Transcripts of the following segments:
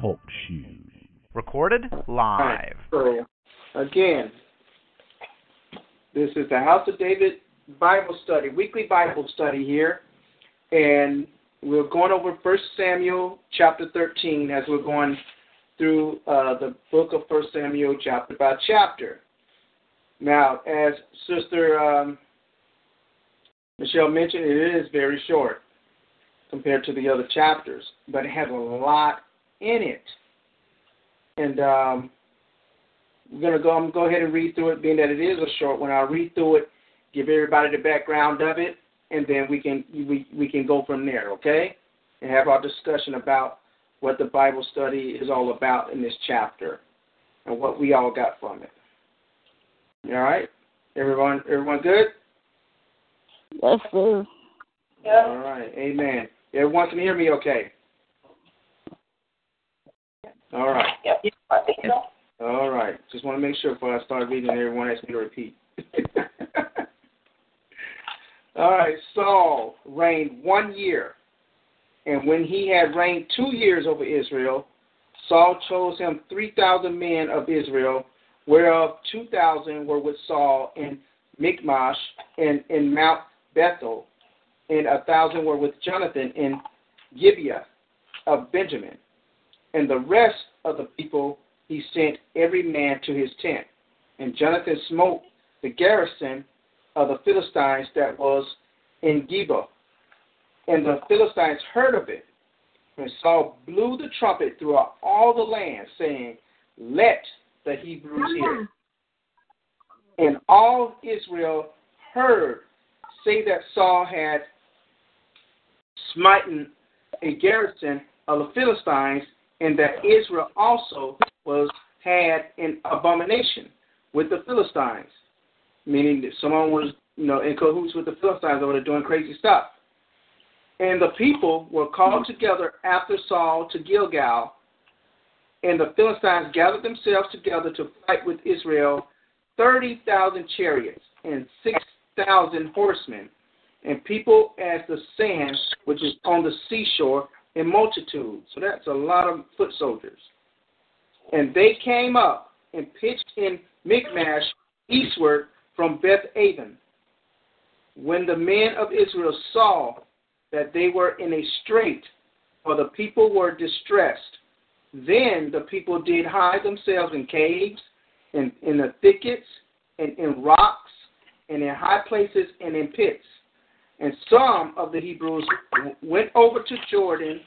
Talk shoes. Recorded live. So, again, this is the House of David Bible study, weekly Bible study here. And we're going over First Samuel chapter 13 as we're going through uh, the book of First Samuel chapter by chapter. Now, as Sister um, Michelle mentioned, it is very short compared to the other chapters, but it has a lot in it. And um, we're gonna go. I'm gonna go ahead and read through it, being that it is a short one. I'll read through it, give everybody the background of it, and then we can we we can go from there. Okay, and have our discussion about what the Bible study is all about in this chapter, and what we all got from it. All right, everyone. Everyone good? Yes, sir. All right. Amen. Everyone can hear me okay? All right. Yep. All right. Just want to make sure before I start reading, everyone asks me to repeat. All right. Saul reigned one year, and when he had reigned two years over Israel, Saul chose him 3,000 men of Israel, whereof 2,000 were with Saul in Michmash and in Mount Bethel, and a thousand were with Jonathan in Gibeah of Benjamin. And the rest of the people he sent every man to his tent. And Jonathan smote the garrison of the Philistines that was in Geba. And the Philistines heard of it. And Saul blew the trumpet throughout all the land, saying, Let the Hebrews hear. And all Israel heard say that Saul had smitten a garrison of the Philistines, and that Israel also was had an abomination with the Philistines, meaning that someone was you know in cahoots with the Philistines over there doing crazy stuff. And the people were called together after Saul to Gilgal, and the Philistines gathered themselves together to fight with Israel, thirty thousand chariots and six thousand horsemen and people as the sand which is on the seashore in multitude. So that's a lot of foot soldiers. And they came up and pitched in Michmash eastward from Beth Aven. When the men of Israel saw that they were in a strait, for the people were distressed, then the people did hide themselves in caves, in, in the thickets, and in rocks, and in high places, and in pits and some of the Hebrews went over to Jordan,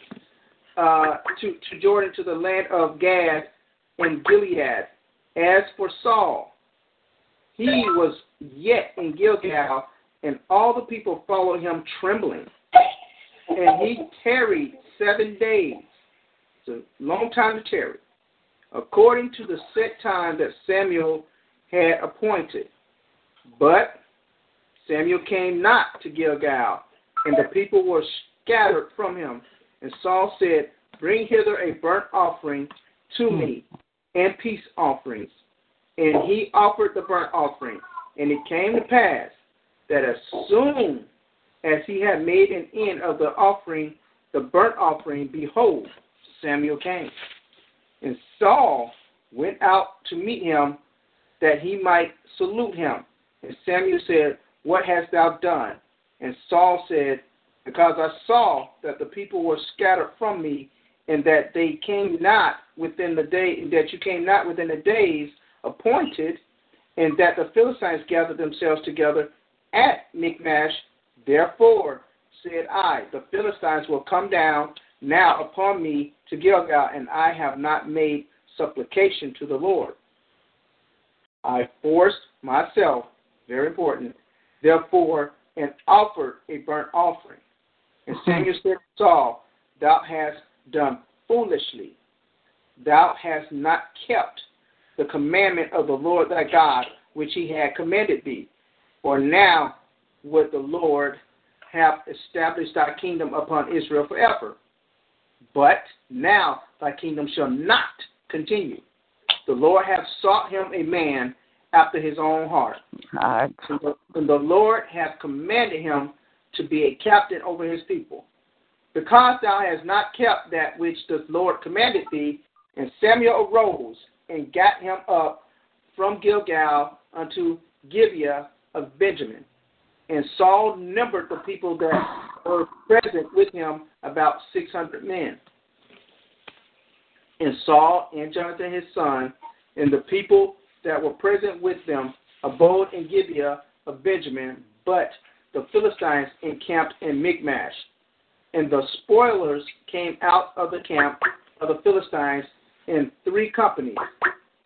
uh, to, to Jordan to the land of Gad and Gilead. As for Saul, he was yet in Gilgal, and all the people followed him trembling. And he tarried seven days. It's a long time to tarry, according to the set time that Samuel had appointed. But Samuel came not to Gilgal, and the people were scattered from him. And Saul said, Bring hither a burnt offering to hmm. me, and peace offerings. And he offered the burnt offering. And it came to pass that as soon as he had made an end of the offering, the burnt offering, behold, Samuel came. And Saul went out to meet him that he might salute him. And Samuel said, what hast thou done? And Saul said, Because I saw that the people were scattered from me, and that they came not within the day that you came not within the days appointed, and that the Philistines gathered themselves together at Michmash. Therefore said I, the Philistines will come down now upon me to Gilgal, and I have not made supplication to the Lord. I forced myself, very important, therefore, and offered a burnt offering. And mm-hmm. Samuel said to Saul, Thou hast done foolishly. Thou hast not kept the commandment of the Lord thy God, which he had commanded thee. For now would the Lord have established thy kingdom upon Israel forever. But now thy kingdom shall not continue. The Lord hath sought him a man after his own heart. Right. And, the, and the Lord hath commanded him to be a captain over his people. Because thou hast not kept that which the Lord commanded thee. And Samuel arose and got him up from Gilgal unto Gibeah of Benjamin. And Saul numbered the people that were present with him, about 600 men. And Saul and Jonathan his son, and the people that were present with them, abode in Gibeah of Benjamin, but the Philistines encamped in Michmash. And the spoilers came out of the camp of the Philistines in three companies.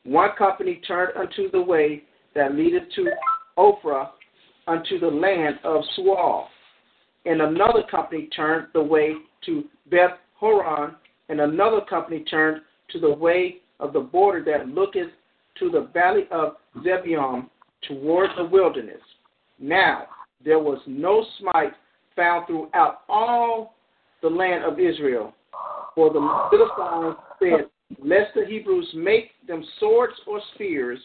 One company turned unto the way that leadeth to Ophrah, unto the land of Shual. And another company turned the way to Beth Horon, and another company turned to the way of the border that looketh to the valley of Zebulun toward the wilderness. Now there was no smite found throughout all the land of Israel. For the Philistines said, Lest the Hebrews make them swords or spears.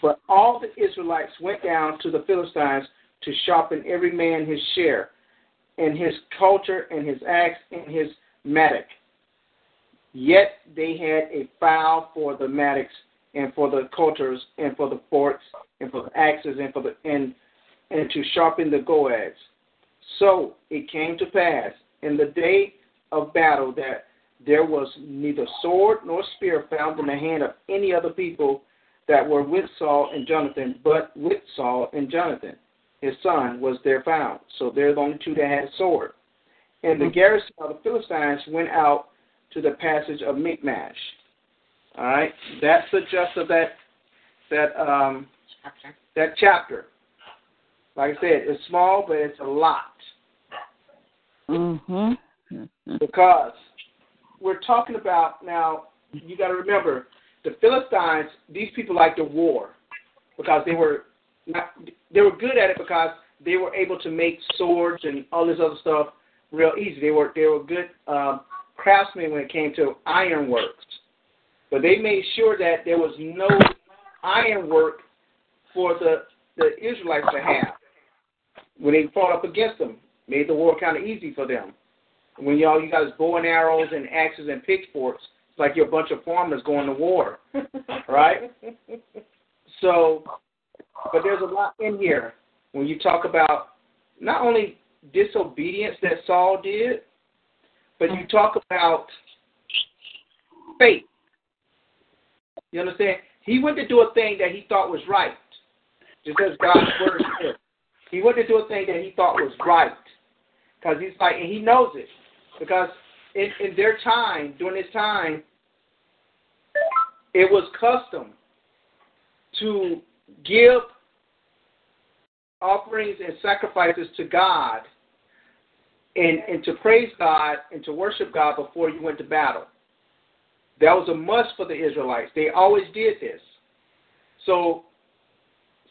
But all the Israelites went down to the Philistines to sharpen every man his share, and his coulter, and his axe, and his mattock. Yet they had a file for the mattocks, and for the coulters, and for the forks, and for the axes, and for the and and to sharpen the goads. So it came to pass in the day of battle that there was neither sword nor spear found in the hand of any other people that were with Saul and Jonathan, but with Saul and Jonathan, his son, was there found. So they're the only two that had a sword. And the mm-hmm. garrison of the Philistines went out to the passage of Michmash. All right, that's the gist of that that um, that chapter. Like I said, it's small, but it's a lot. Mm-hmm. Because we're talking about now. You got to remember, the Philistines. These people like the war because they were not. They were good at it because they were able to make swords and all this other stuff real easy. They were they were good um, craftsmen when it came to ironworks, but they made sure that there was no ironwork for the the Israelites to have when they fought up against them. Made the war kind of easy for them. When y'all you guys bow and arrows and axes and pitchforks, it's like you're a bunch of farmers going to war, right? So, but there's a lot in here when you talk about not only disobedience that Saul did, but you talk about faith. You understand? He went to do a thing that he thought was right, just as God's word said. He went to do a thing that he thought was right, because he's like, and he knows it, because in, in their time, during this time, it was custom to give offerings and sacrifices to God and, and to praise God and to worship God before you went to battle. That was a must for the Israelites. They always did this. So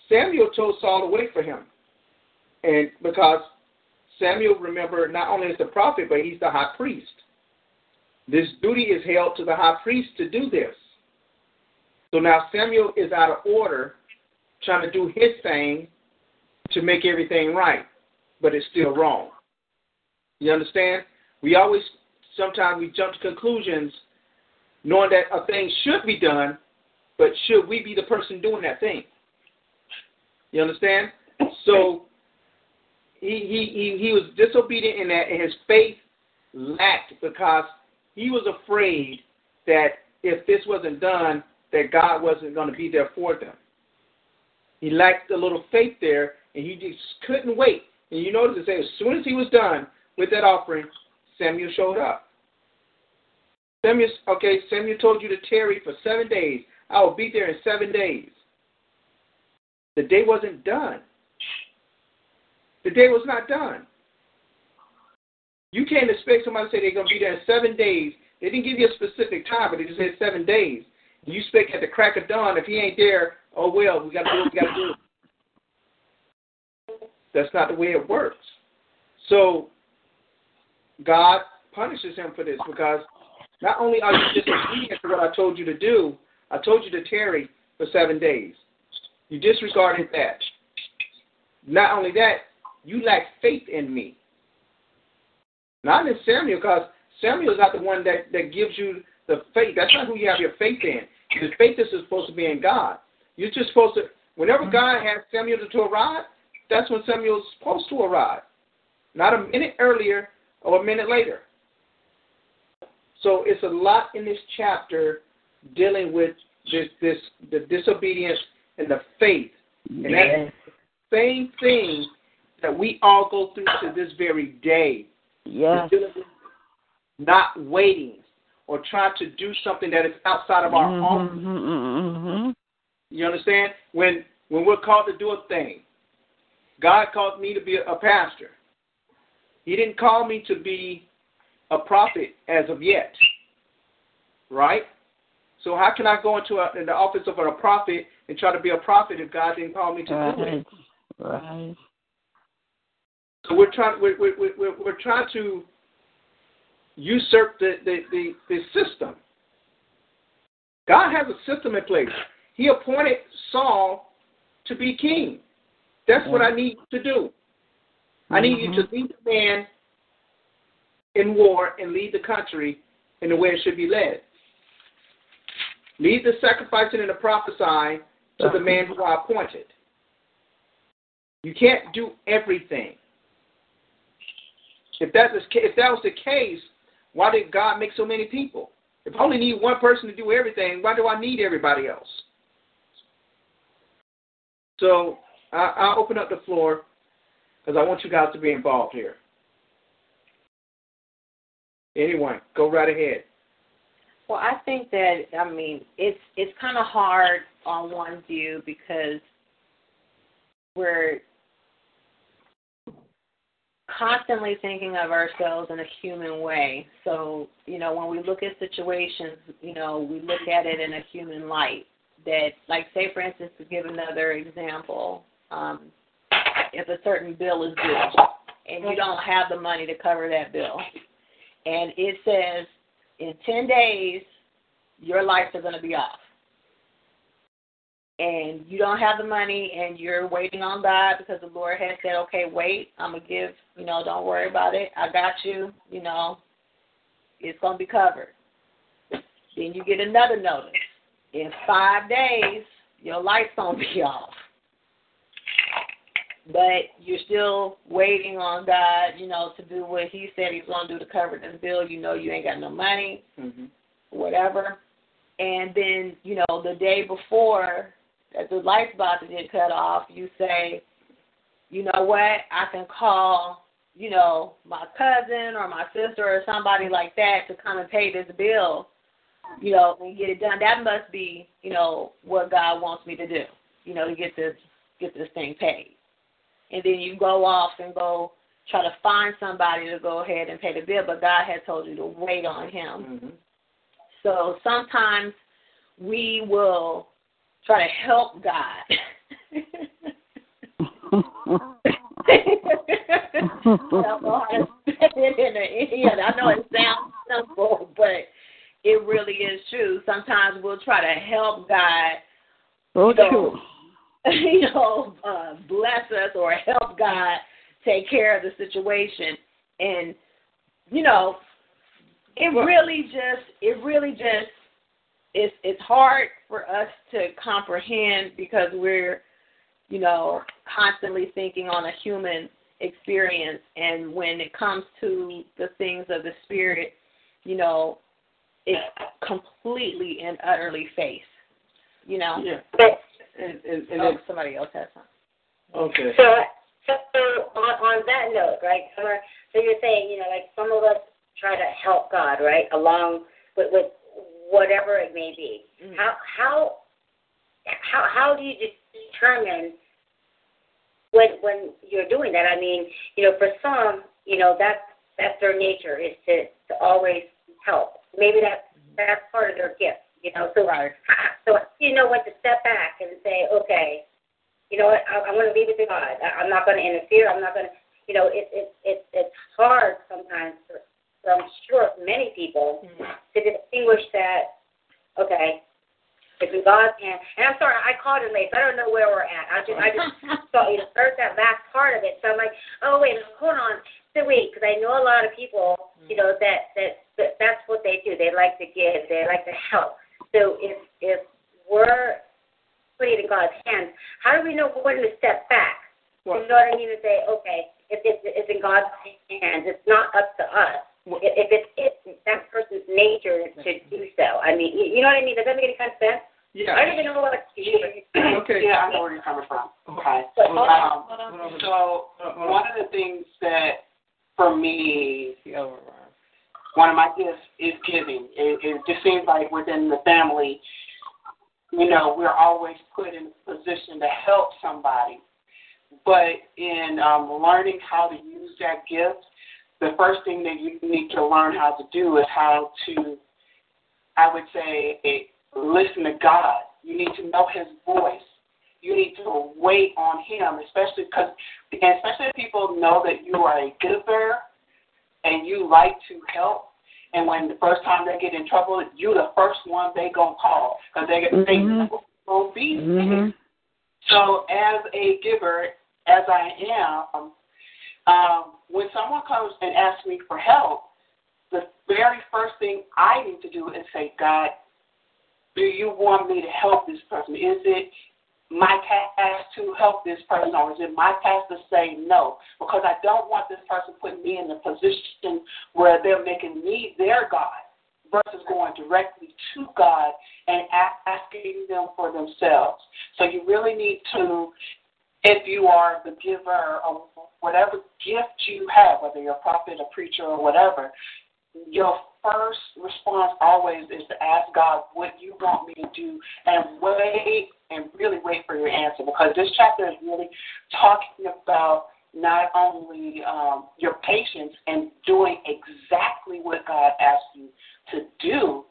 Samuel told Saul to wait for him. And because Samuel, remember, not only is the prophet, but he's the high priest. This duty is held to the high priest to do this. So now Samuel is out of order, trying to do his thing to make everything right, but it's still wrong. You understand? We always, sometimes we jump to conclusions knowing that a thing should be done, but should we be the person doing that thing? You understand? So he he he, he was disobedient in that, and his faith lacked because he was afraid that if this wasn't done, that God wasn't going to be there for them. He lacked a little faith there, and he just couldn't wait. And you notice it says, as soon as he was done with that offering, Samuel showed up. Samuel, okay, Samuel told you to tarry for seven days. I will be there in seven days. The day wasn't done. The day was not done. You can't expect somebody to say they're going to be there in seven days. They didn't give you a specific time, but they just said seven days. You expect at the crack of dawn, if he ain't there, oh well, we got to do what we got to do. That's not the way it works. So God punishes him for this because not only are you disobedient to what I told you to do, I told you to tarry for seven days. You disregarded that. Not only that, you lack faith in me. Not in Samuel, because Samuel is not the one that, that gives you the faith. That's not who you have your faith in. The faith is supposed to be in God. You're just supposed to, whenever mm-hmm. God has Samuel to arrive, that's when Samuel's supposed to arrive. Not a minute earlier or a minute later. So it's a lot in this chapter dealing with this, this the disobedience and the faith. And Yes. that's the same thing that we all go through to this very day. Yes. Not waiting or trying to do something that is outside of our own. Mhm, mhm, You understand? When when we're called to do a thing, God called me to be a, a pastor. He didn't call me to be a prophet as of yet. Right? So how can I go into a, in the office of a prophet and try to be a prophet if God didn't call me to do it? Right. Right. So we're trying we're we're, we're, we're trying to usurp the, the, the, the system. God has a system in place. He appointed Saul to be king. That's what I need to do. I need you to mm-hmm. lead the man in war and lead the country in the way it should be led. Lead the sacrificing and the prophesying to the man who I appointed. You can't do everything. If that is if that was the case, why did God make so many people? If I only need one person to do everything, why do I need everybody else? So I, I'll open up the floor because I want you guys to be involved here. Anyone, go right ahead. Well, I think that I mean it's it's kind of hard on one view because we're constantly thinking of ourselves in a human way. So, you know, when we look at situations, you know, we look at it in a human light. That, like, say, for instance, to give another example, um, if a certain bill is due and you don't have the money to cover that bill, and it says in 10 days, your lights are going to be off. And you don't have the money and you're waiting on God because the Lord has said, okay, wait, I'm going to give, you know, don't worry about it. I got you, you know, it's going to be covered. Then you get another notice. In five days, your light's going to be off. But you're still waiting on God, you know, to do what He said He's going to do to cover this bill. You know, you ain't got no money Mm-hmm. whatever. And then, you know, the day before that the light's about to get cut off, you say, you know what, I can call, you know, my cousin or my sister or somebody like that to come and pay this bill, you know, and get it done. That must be, you know, what God wants me to do, you know, to get this get this thing paid. And then you go off and go try to find somebody to go ahead and pay the bill, but God had told you to wait on him. Mm-hmm. So sometimes we will try to help God. I don't know how to say it in you know, I know it sounds simple, but it really is true. Sometimes we'll try to help God, So know, true. you know, uh, bless us or help God take care of the situation. And, you know, it really just, it really just, it's, it's hard for us to comprehend because we're, you know, constantly thinking on a human experience. And when it comes to the things of the spirit, you know, it's completely and utterly faith. You know, Yeah. And, and, and oh, then, somebody else has something. okay. So, so on, on that note, right? So, so you're saying, you know, like some of us try to help God, right, along with, with whatever it may be. Mhm. How how how how do you determine when when you're doing that? I mean, you know, for some, you know, that's that's their nature is to to always help. Maybe that's that's part of their gift, you know. So Right. so you know when to step back and say, okay, you know what, I, I'm going to leave it to God. I, I'm not going to interfere. I'm not going to, you know, it, it, it, it's hard sometimes for, for, I'm sure, many people Mhm. to distinguish that, okay, it's in God's hand. And I'm sorry, I called it late. So I don't know where we're at. I just, I just saw, you know, heard that last part of it. So I'm like, oh, wait, hold on. the way? Because I know a lot of people, you know, that, that that that's what they do. They like to give. They like to help. So if if we're putting it in God's hands, how do we know when to step back? Well- you know what I mean? To say, okay, if it's, it's in God's hands, it's not up to us. Well- If, if it's it's that person's nature to do so. I mean, you, you know what I mean? Does that make any kind of sense? Yeah. I don't even know what to do. Okay. Yeah, I know where you're coming from. Okay. But Um, hold on. Hold on. so Hold on. one of the things that for me, one of my gifts is giving. It, it just seems like within the family, you know, we're always put in a position to help somebody. But in um, learning how to use that gift, the first thing that you need to learn how to do is how to, I would say, eh, listen to God. You need to know His voice. You need to wait on Him, especially because, especially if people know that you are a giver and you like to help. And when the first time they get in trouble, you the first one they gonna call because they Mhm. they will be. Mhm. So, as a giver, as I am, um, when someone comes and asks me for help, the very first thing I need to do is say, God, do you want me to help this person? Is it my task to help this person, or is it my task to say no? Because I don't want this person putting me in a position where they're making me their God versus going directly to God and asking them for themselves. So you really need to, if you are the giver or whatever gift you have, whether you're a prophet, a preacher, or whatever, your first response always is to ask God what you want me to do and wait and really wait for your answer because this chapter is really talking about not only um, your patience and doing exactly what God asks you to do,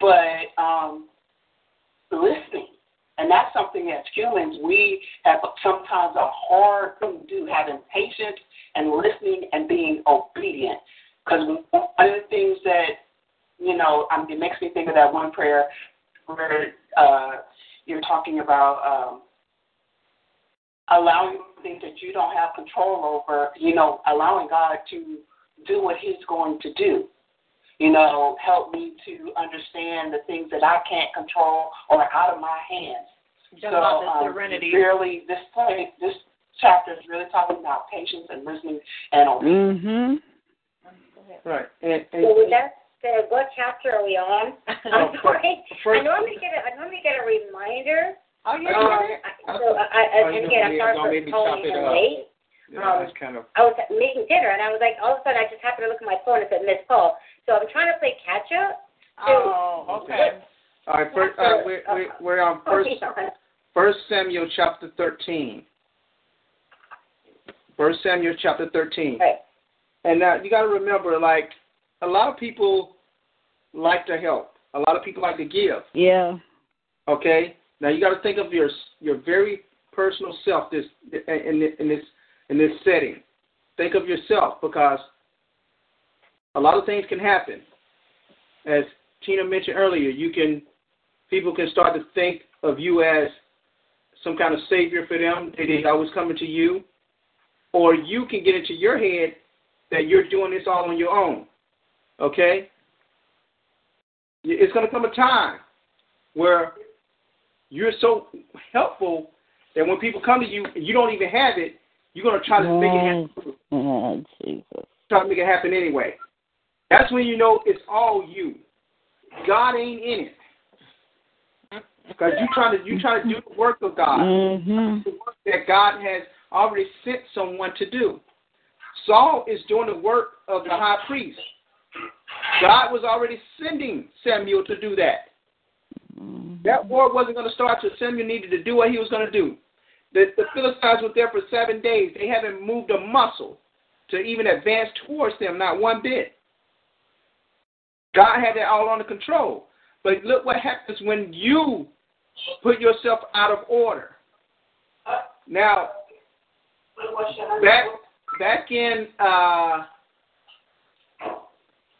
but um, listening. And that's something as humans we have sometimes a hard thing to do, having patience and listening and being obedient. Because one of the things that, you know, I mean, it makes me think of that one prayer where uh, you're talking about um, allowing things that you don't have control over, you know, allowing God to do what He's going to do. You know, help me to understand the things that I can't control or out of my hands. Just so, the um, serenity. really, this point, this chapter is really talking about patience and listening and obedience. Mhm. Right. And, and So with that said, what chapter are we on? I'm Oh, sorry. I normally get a, I normally get a reminder. Oh, Um, yeah. I- so I, I, Oh, you and again, I'm sorry for calling chop it in late. yeah, um, that's kind of I was making dinner and I was like, all of a sudden I just happened to look at my phone and it said missed call. So I'm trying to play catch up. Oh, okay. all right. First, uh, we're, we're we're on first First Samuel chapter thirteen. First Samuel chapter thirteen. Right. And now you got to remember, like a lot of people like to help. A lot of people like to give. Yeah. Okay. Now you got to think of your your very personal self this in this in this in this setting. Think of yourself because a lot of things can happen. As Tina mentioned earlier, you can people can start to think of you as some kind of savior for them. They they always coming to you, or you can get into your head that you're doing this all on your own. Okay. It's going to come a time where you're so helpful that when people come to you and you don't even have it, you're going to try to make it happen. Oh, Jesus. Try to make it happen anyway. That's when you know it's all you. God ain't in it. Because you trying to you trying to do the work of God, Mhm. the work that God has already sent someone to do. Saul is doing the work of the high priest. God was already sending Samuel to do that. Mhm. That war wasn't going to start until Samuel needed to do what he was going to do. The, the Philistines were there for seven days. They haven't moved a muscle to even advance towards them, not one bit. God had that all under control. But look what happens when you put yourself out of order. Now, back back in uh,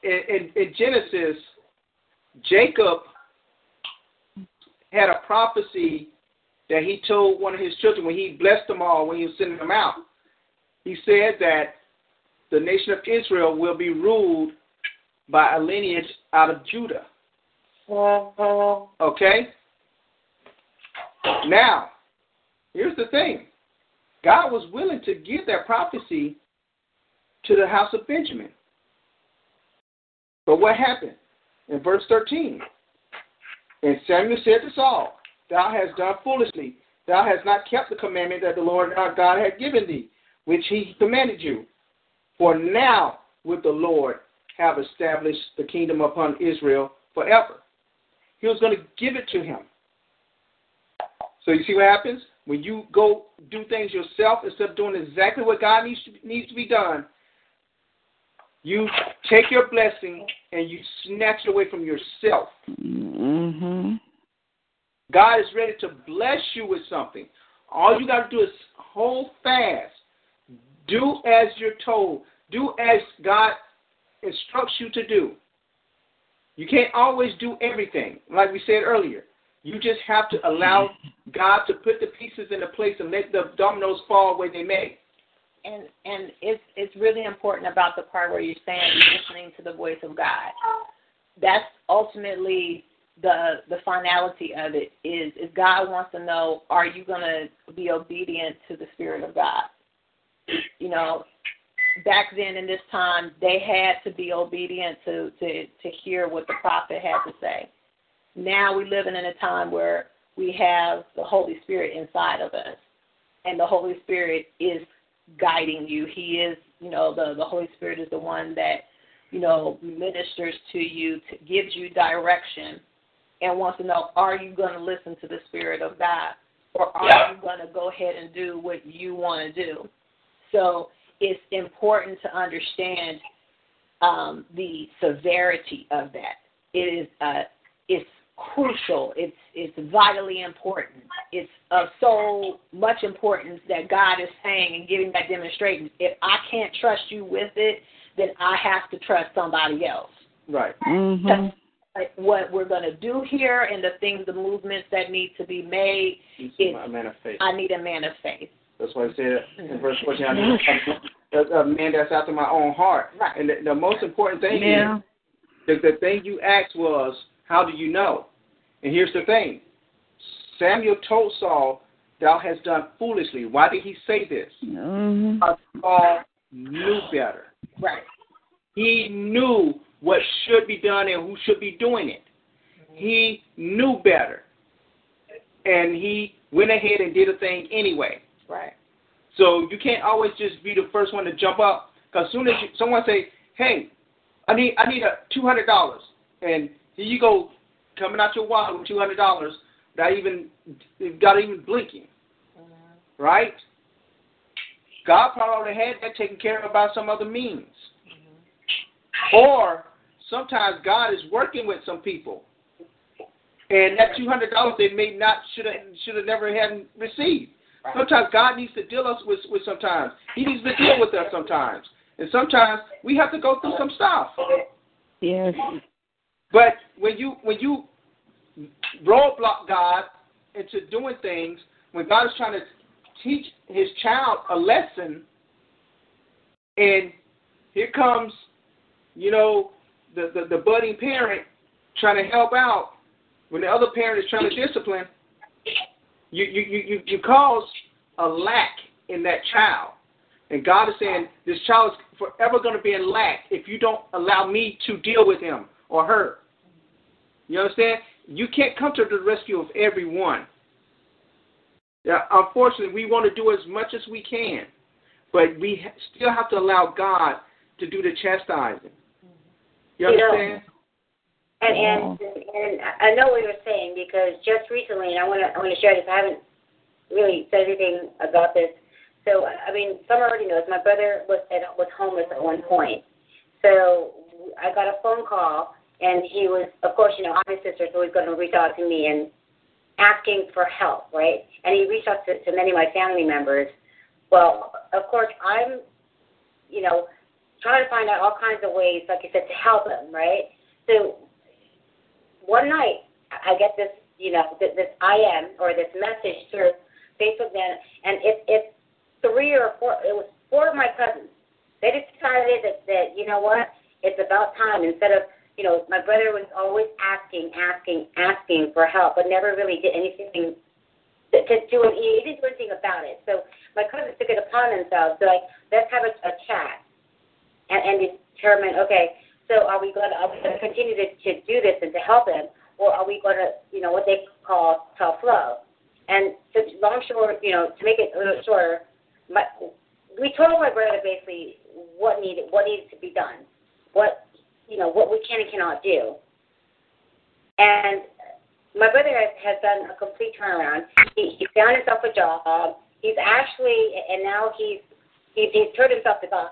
in, in, Genesis, Jacob had a prophecy that he told one of his children when he blessed them all when he was sending them out. He said that the nation of Israel will be ruled by a lineage out of Judah. Okay? Now, here's the thing God was willing to give that prophecy to the house of Benjamin. But what happened? In verse 13, and Samuel said to Saul, Thou hast done foolishly. Thou hast not kept the commandment that the Lord our God had given thee, which he commanded you. For now would the Lord have established the kingdom upon Israel forever. He was going to give it to him. So you see what happens? When you go do things yourself instead of doing exactly what God needs to, needs to be done, you take your blessing and you snatch it away from yourself. Mm-hmm. God is ready to bless you with something. All you got to do is hold fast. Do as you're told. Do as God instructs you to do. You can't always do everything, like we said earlier. You just have to allow mm-hmm. God to put the pieces into place and let the dominoes fall where they may. And and it's it's really important about the part where you're saying listening to the voice of God. That's ultimately the the finality of it is is God wants to know are you going to be obedient to the spirit of God? You know, back then in this time they had to be obedient to to to hear what the prophet had to say. Now we live in a time where we have the Holy Spirit inside of us, and the Holy Spirit is guiding you. He is, you know, the the Holy Spirit is the one that, you know, ministers to you, to, gives you direction, and wants to know: Are you going to listen to the Spirit of God, or are Yeah. you going to go ahead and do what you want to do? So it's important to understand um, the severity of that. It is uh, it's crucial. It's it's vitally important. It's of so much importance that God is saying and giving that demonstration. If I can't trust you with it, then I have to trust somebody else. Right. Mm-hmm. Like what we're going to do here and the things, the movements that need to be made, He's It's- a man of faith. I need a man of faith. That's why I said in verse 14, I need a, a man that's after my own heart. Right. And the, the most important thing Yeah. is the, the thing you asked was, how do you know? And here's the thing. Samuel told Saul, thou hast done foolishly. Why did he say this? Mm-hmm. Because Saul knew better. Right. He knew what should be done and who should be doing it. He knew better. And he went ahead and did a thing anyway. Right. So you can't always just be the first one to jump up. Because soon as you, someone say, "Hey, I need I need a two hundred dollars," and here you go coming out your wallet with two hundred dollars, not even not even blinking, mm-hmm. right? God probably had that taken care of by some other means, mm-hmm. or sometimes God is working with some people, and that two hundred dollars they may not should have should have never had received. Sometimes God needs to deal us with, with sometimes. He needs to deal with us sometimes. And sometimes we have to go through some stuff. Yes. But when you when you roadblock God into doing things, when God is trying to teach his child a lesson, and here comes, you know, the, the, the budding parent trying to help out when the other parent is trying to discipline, you you, you, you, cause a lack in that child. And God is saying this child is forever going to be in lack if you don't allow me to deal with him or her. You understand? You can't come to the rescue of everyone. Yeah, unfortunately, we want to do as much as we can, but we ha- still have to allow God to do the chastising. You You know, understand? And and and I know what you're saying because just recently, and I want to I want to share this. I haven't really said anything about this. So I mean, some already knows. My brother was at, was homeless at one point. So I got a phone call, and he was, of course, you know, I'm his sister, so he's going to reach out to me and asking for help, right? And he reached out to, to many of my family members. Well, of course, I'm, you know, trying to find out all kinds of ways, like you said, to help him, right? So one night I get this, you know, this, this IM or this message through Facebook then, and it, it's three or four, it was four of my cousins. they decided that that you know what, it's about time. Instead of you know, my brother was always asking, asking, asking for help, but never really did anything to, to do it. He didn't do anything about it. So my cousins took it upon themselves. So like, let's have a, a chat and, and determine, okay, so are we going to, to continue to, to do this and to help him, or are we going to, you know, what they call tough love? And to long short, you know, to make it a little shorter, my, we told my brother basically what needed what needed to be done, what you know what we can and cannot do. And my brother has, has done a complete turnaround. He, he found himself a job. He's actually, and now he's he's, he's turned himself to God.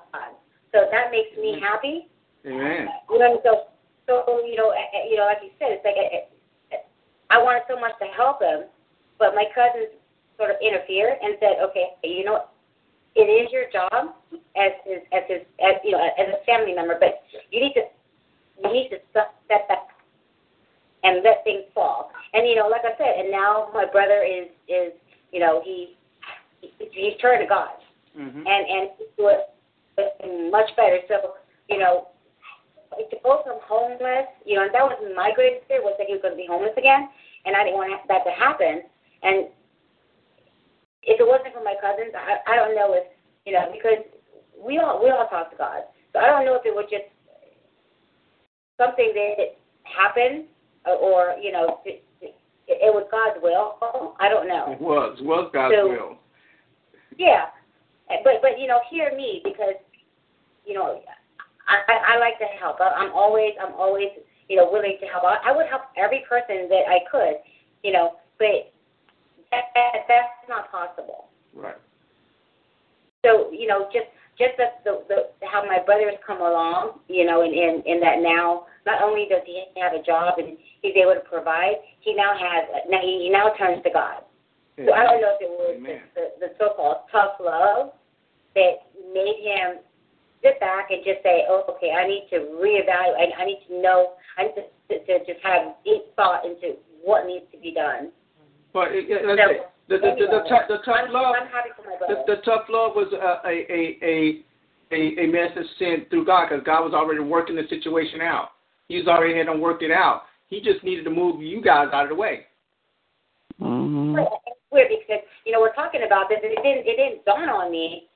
So that makes me happy. Amen. Uh, you know, so so you know, you know, like you said, it's like I, I wanted so much to help him, but my cousins sort of interfered and said, okay, you know, it is your job as his as his as you know as a family member, but you need to you need to step back and let things fall. And you know, like I said, and now my brother is is you know he, he he's turned to God, mm-hmm. and and he's doing much better. So you know, to go from homeless, you know, and that was my greatest fear was that he was going to be homeless again, and I didn't want that to happen. And if it wasn't for my cousins, I I don't know if you know because we all we all talk to God, so I don't know if it was just something that happened uh, or you know it, it, it was God's will. I don't know. It was was God's So- will. Yeah, but but you know, hear me because you know I I, I like to help. I, I'm always I'm always you know willing to help. I, I would help every person that I could, you know, but that, that that's not possible. Right. So you know, just just the, the the how my brother has come along, you know, in in in that now not only does he have a job and he's able to provide, he now has now he, he now turns to God. So I don't know if it was Amen. the, the so-called tough love that made him sit back and just say, "Oh, okay, I need to reevaluate. I, I need to know. I need to, to, to just have deep thought into what needs to be done." But it, it, So, say, the the the, the, tough- the tough love I'm happy for my the, the tough love was a a a a, a, a message sent through God because God was already working the situation out. He was already had them worked it out. He just needed to move you guys out of the way. Mhm. Weird because you know we're talking about this, and it didn't it didn't dawn on me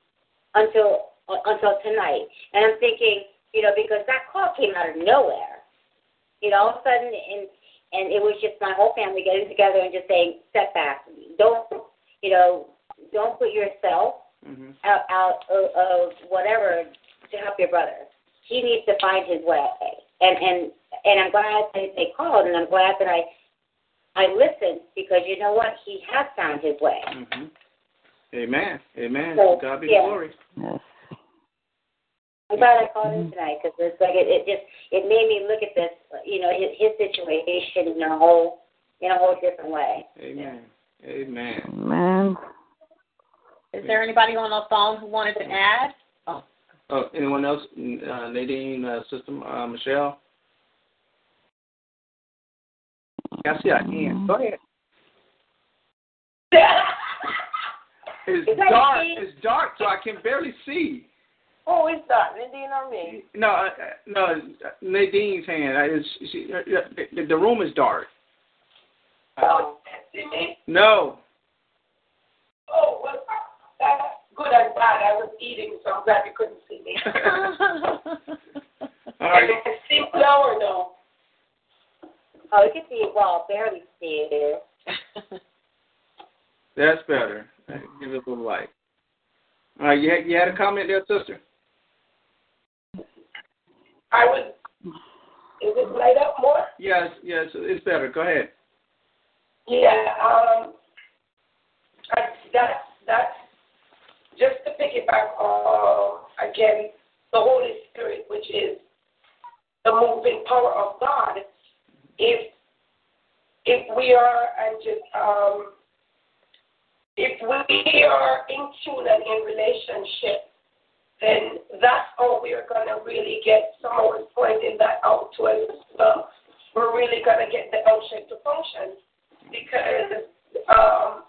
until until tonight, and I'm thinking, you know, because that call came out of nowhere, you know, all of a sudden, and and it was just my whole family getting together and just saying, step back, don't, you know, don't put yourself hmm out out of, of whatever to help your brother. He needs to find his way, and and and I'm glad that they called, and I'm glad that I I listened because you know what, he has found his way. hmm Amen. Amen. So, God be yeah. glory. Yes. I'm glad I called in tonight because it's like it, it just it made me look at this, you know, his, his situation in a whole in a whole different way. Amen. Amen. Man. Is there anybody on the phone who wanted to add? Oh, anyone else? Uh, Nadine, uh, Sister uh, Michelle. I see a hand. Go ahead. It's dark. It's dark, so I can barely see. Oh, it's that Nadine or me? No, uh, no, Nadine's hand. I- It's, she, uh, the, the room is dark. Oh, see me? No. Oh, well, that's good and bad. I was eating, so I'm glad you couldn't see me. All right. Can you see now or no? Oh, we can see it. Well, barely see it. That's better. Give it a little light. All right, you had, you had a comment there, sister? I was. Is it light up more? Yes, yes, it's better. Go ahead. Yeah, um, I, that, that's just to piggyback on, again, the Holy Spirit, which is the moving power of God. If, if we are, and just, um, if we are in tune and in relationship, then that's how we're going to really get, someone pointing that out to us as. We're really going to get the ocean to function because um,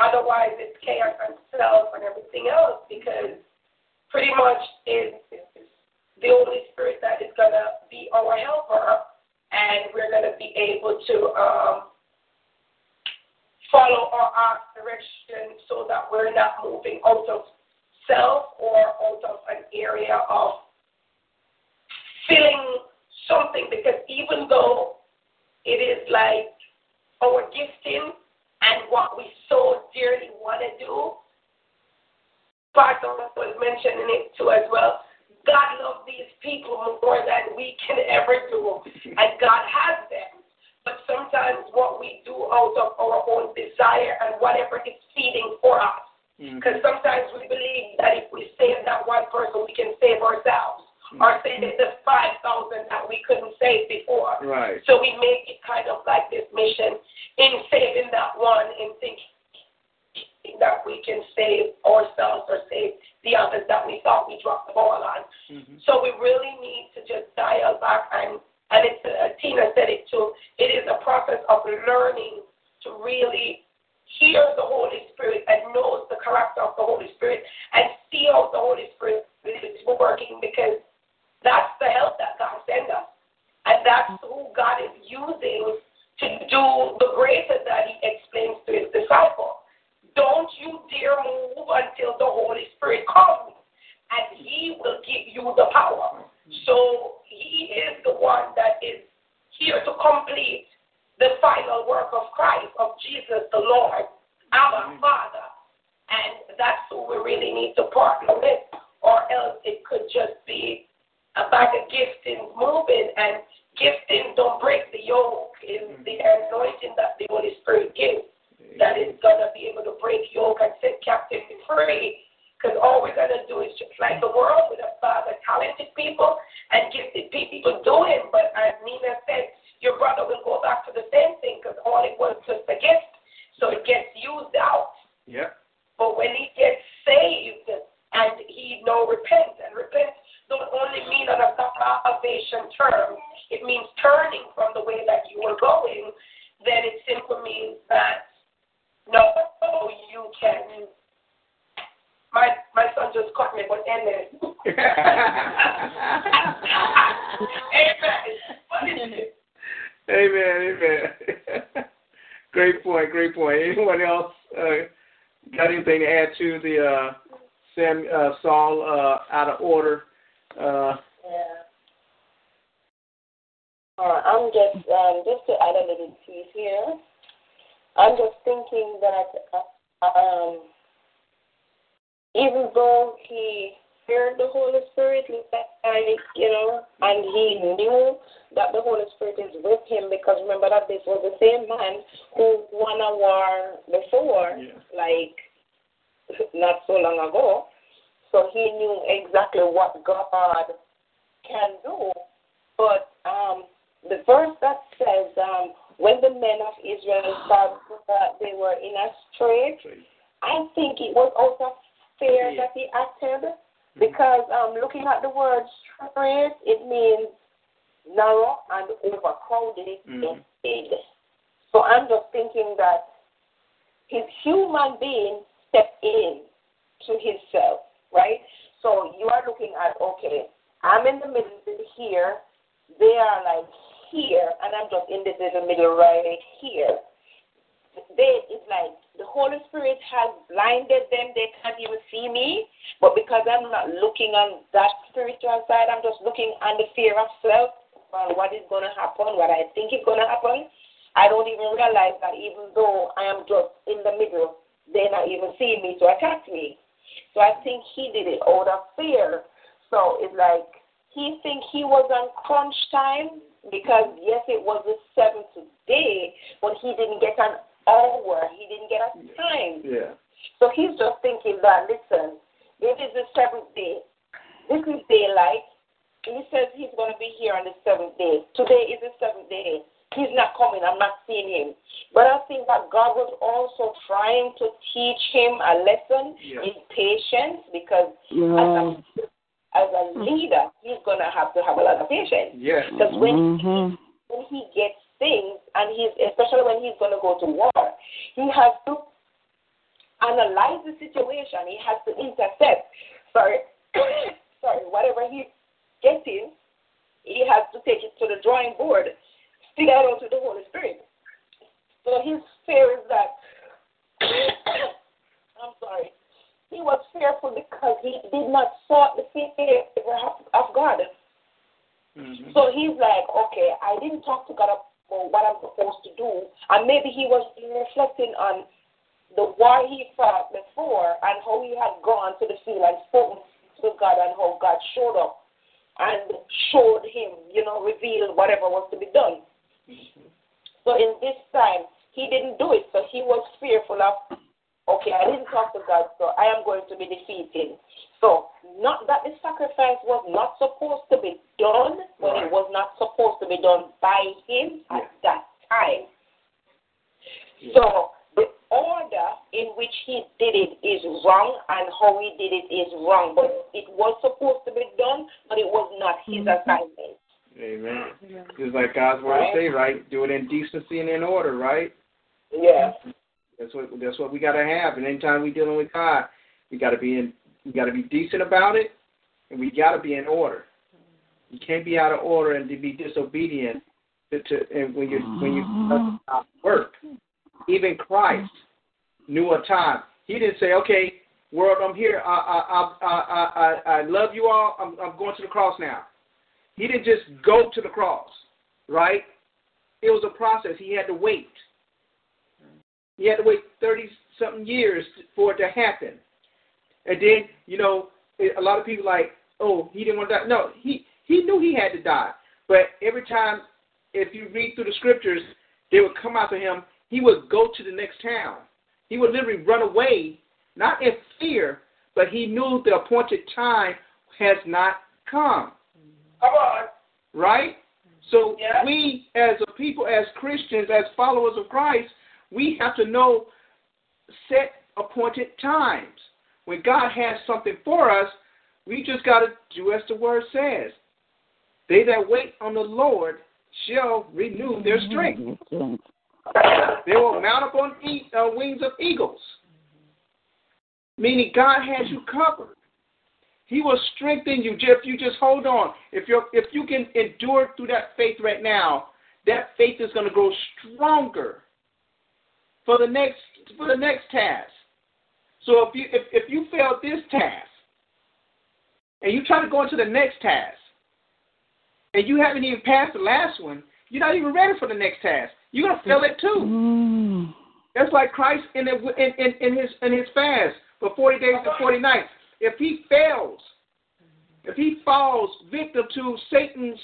otherwise it's chaos and self and everything else because pretty much it's the Holy Spirit that is going to be our helper and we're going to be able to um, follow our direction so that we're not moving out of self or out of an area of feeling something because even though it is like our gifting and what we so dearly want to do, Pastor was mentioning it too as well. God loves these people more than we can ever do, and God has them. But sometimes what we do out of our own desire and whatever is feeding for us. Because mm-hmm. sometimes we believe that if we save that one person, we can save ourselves. Mm-hmm. Or save the 5,000 that we couldn't save before. Right. So we make it kind of like this mission in saving that one and thinking that we can save ourselves or save the others that we thought we dropped the ball on. Mm-hmm. So we really need to just dial back and and it's uh, Tina said it too. It is a process of learning to really hear the Holy Spirit and knows the character of the Holy Spirit and see how the Holy Spirit is working because that's the help that God sends us. And that's who God is using to do the greater that He explains to His disciple. Don't you dare move until the Holy Spirit comes, and He will give you the power. So He is the one that is here to complete the final work of Christ, of Jesus the Lord, our Father. And that's who we really need to partner with, or else it could just be a bag of gifting moving, and gifting don't break the yoke. Is mm. the anointing that the Holy Spirit gives that is going to be able to break yoke and set captives free because all we're going to do is just like the world with a of talented people and gifted people doing. But as Nina said, your brother will go back to the same thing because all it was just a gift. So it gets used out. Yeah. But when he gets saved and he now repents, and repent don't only mean on a salvation term, it means turning from the way that you were going, then it simply means that no, you can my my son just caught me, but amen. amen. Amen. Amen. great point. Great point. Anyone else uh, got anything to add to the uh, Sam uh, Saul uh, out of order? Uh, yeah. Uh, I'm just um, just to add a little piece here. I'm just thinking that uh, um, even though he heard the Holy Spirit, like, you know, and he knew that the Holy Spirit is with him because remember that this was the same man who won a war before, yeah. like not so long ago. So he knew exactly what God can do. But um, the verse that says, um, when the men of Israel saw that they were in a strait, I think it was out of fear that he acted. Because um, looking at the word strait, it means narrow and overcrowded mm-hmm. So I'm just thinking that his human being stepped in to himself, right? So you are looking at, okay, I'm in the middle here, they are like here, and I'm just in the middle right here they it's like the Holy Spirit has blinded them, they can't even see me. But because I'm not looking on that spiritual side, I'm just looking on the fear of self, on what is gonna happen, what I think is gonna happen. I don't even realize that even though I am just in the middle, they're not even seeing me to attack me. So I think he did it out of fear. So it's like he think he was on crunch time because yes, it was the seventh day, but he didn't get an hour. He didn't get a time. Yeah. So he's just thinking that, listen, this is the seventh day. This is daylight. He says he's going to be here on the seventh day. Today is the seventh day. He's not coming. I'm not seeing him. But I think that God was also trying to teach him a lesson yeah. in patience because yeah. as, a, as a leader, he's going to have to have a lot of patience. Yes. Because when, mm-hmm. when he gets things, and he's especially when he's going to go to war, he has to analyze the situation. He has to intercept. Sorry, sorry, whatever he's getting, he has to take it to the drawing board, it out with the Holy Spirit. So his fear is that I'm sorry. He was fearful because he did not sought the fear of God. Mm-hmm. So he's like, okay, I didn't talk to God about what I'm supposed to do, and maybe he was reflecting on the war he fought before and how he had gone to the field and spoken to God and how God showed up and showed him, you know, revealed whatever was to be done. Mm-hmm. So in this time, he didn't do it, so he was fearful of, okay, I didn't talk to God, so I am going to be defeated. So not that the sacrifice was not supposed to be done, but it was not supposed to be done by him at that time. So the order in which he did it is wrong, and how he did it is wrong. But it was supposed to be done, but it was not his mm-hmm. assignment. Amen. Just like God's word Right. say, right? Do it in decency and in order, right? Yeah. That's what that's what we gotta have. And anytime we dealing with God, we gotta be in we gotta be decent about it and we gotta be in order. You can't be out of order and to be disobedient to, to and when you when you work. Even Christ knew a time. He didn't say, "Okay, world, I'm here. I I I I I, I love you all. I'm I'm going to the cross now." He didn't just go to the cross, right? It was a process. He had to wait. He had to wait thirty something years for it to happen, and then you know a lot of people like, "Oh, he didn't want to die." No, he he knew he had to die. But every time, if you read through the scriptures, they would come after him. He would go to the next town. He would literally run away, not in fear, but he knew the appointed time has not come. Come on. Right? So Yeah. we, as a people, as Christians, as followers of Christ, we have to know set appointed times. When God has something for us, we just got to do as the word says. They that wait on the Lord shall renew their strength. They will mount up on e- uh, wings of eagles. Meaning God has you covered. He will strengthen you if you just hold on. If you if you can endure through that faith right now, that faith is going to grow stronger for the next for the next task. So if you if, if you fail this task and you try to go into the next task and you haven't even passed the last one, you're not even ready for the next task. You're gonna fail it too. Mm. That's like Christ in, the, in, in, in his in his fast for forty days and forty nights. If he fails, if he falls victim to Satan's,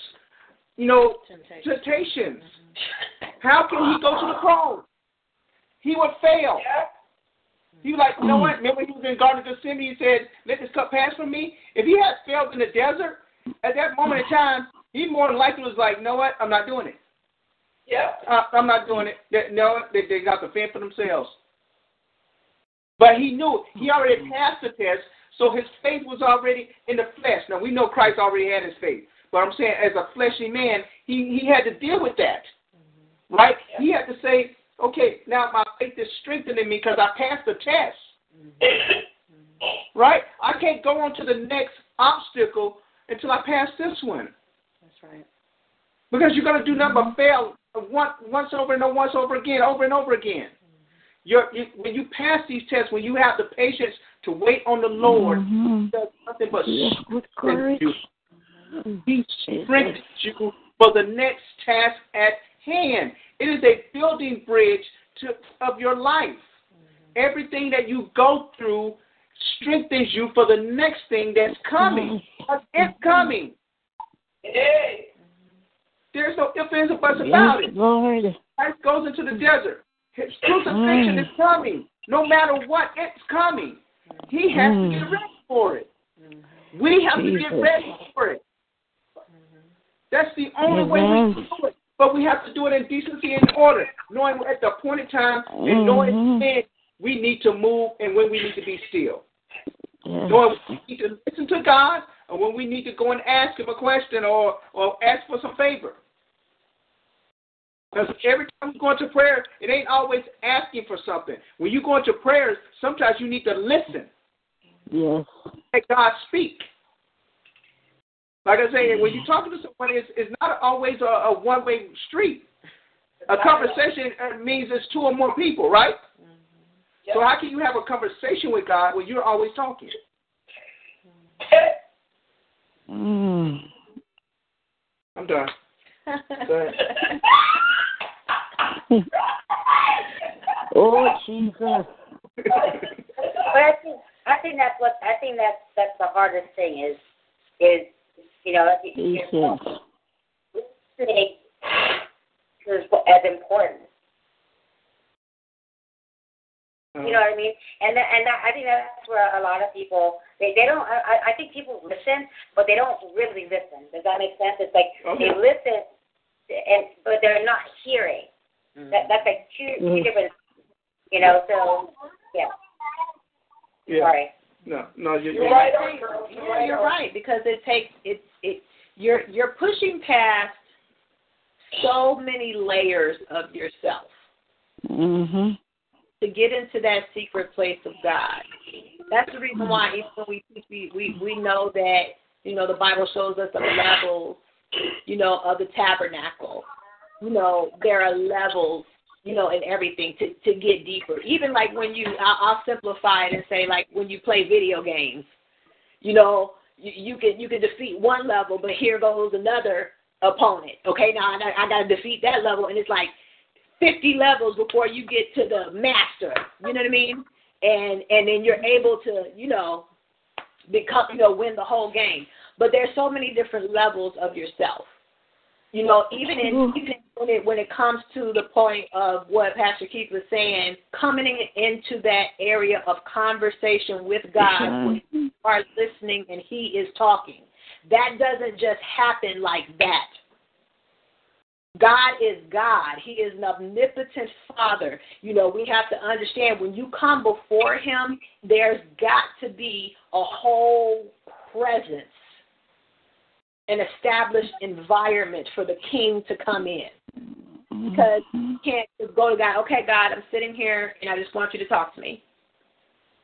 you know, temptations, how can he go to the cross? He would fail. He was like, you know what? Remember he was in Garden of Gethsemane. He said, "Let this cup pass from me." If he had failed in the desert at that moment in time, he more than likely was like, "You know what? I'm not doing it. Yeah. Uh, I'm not doing it. They, no, they, they got to fend for themselves." But he knew he already passed the test, so his faith was already in the flesh. Now we know Christ already had his faith, but I'm saying as a fleshly man, he he had to deal with that, right? He had to say, "Okay, now my faith is strengthening me because I passed the test." Mm-hmm. Right? I can't go on to the next obstacle until I pass this one. That's right. Because you're going to do nothing mm-hmm. but fail once, once over and once over again, over and over again. Mm-hmm. You're, you, when you pass these tests, when you have the patience to wait on the Lord, Mhm. He does nothing but Yes, with strengthen courage. you. He strengthens you for the next task at hand. It is a building bridge to of your life. Mm-hmm. Everything that you go through strengthens you for the next thing that's coming. Mm-hmm. It's mm-hmm. coming. Hey. There's no ifs, ands, or buts about Yes, it. Lord. Christ goes into the desert. His crucifixion is mm. coming. No matter what, it's coming. He has to get mm. ready for it. We have to get ready for it. That's the only way we can do it. But we have to do it in decency and order, knowing we're at the appointed time and knowing Mhm. when we need to move and when we need to be still. Yes. Knowing we need to listen to God or when we need to go and ask Him a question or, or ask for some favor. Because every time you go into prayer, it ain't always asking for something. When you go into prayers, sometimes you need to listen. Yes. Let God speak. Like I say, when you're talking to someone, it's, it's not always a, a one way street. A conversation uh, means it's two or more people, right? So how can you have a conversation with God when you're always talking? Mm. I'm done. Go ahead. oh Jesus. But I think I think that's what I think that's that's the hardest thing is is you know Patience. listening is as important. You know what I mean? And that, and that, I think that's where a lot of people they they don't. I, I think people listen, but they don't really listen. Does that make sense? It's like Okay. they listen, and but they're not hearing. That that's like two two Mhm. different. You know, so yeah. Yeah. Sorry. No, no, you're, You're you're right on, girl. You're right you're on. right because it takes it it you're you're pushing past so many layers of yourself Mhm. to get into that secret place of God. That's the reason why even when we teach, we we we know that you know the Bible shows us the levels, you know, of the tabernacle. You know, there are levels, you know, in everything to to get deeper. Even like when you, I'll, I'll simplify it and say like when you play video games, you know, you, you can you can defeat one level, but here goes another opponent. Okay, now I, I got to defeat that level, and it's like 50 levels before you get to the master. You know what I mean? And and then you're able to, you know, become, you know, win the whole game. But there's so many different levels of yourself. You know, even in even when it when it comes to the point of what Pastor Keith was saying, coming into that area of conversation with God, when you are listening and He is talking, that doesn't just happen like that. God is God. He is an omnipotent Father. You know, we have to understand when you come before Him, there's got to be a whole presence, an established environment for the King to come in. Because you can't just go to God, okay, God, I'm sitting here and I just want you to talk to me.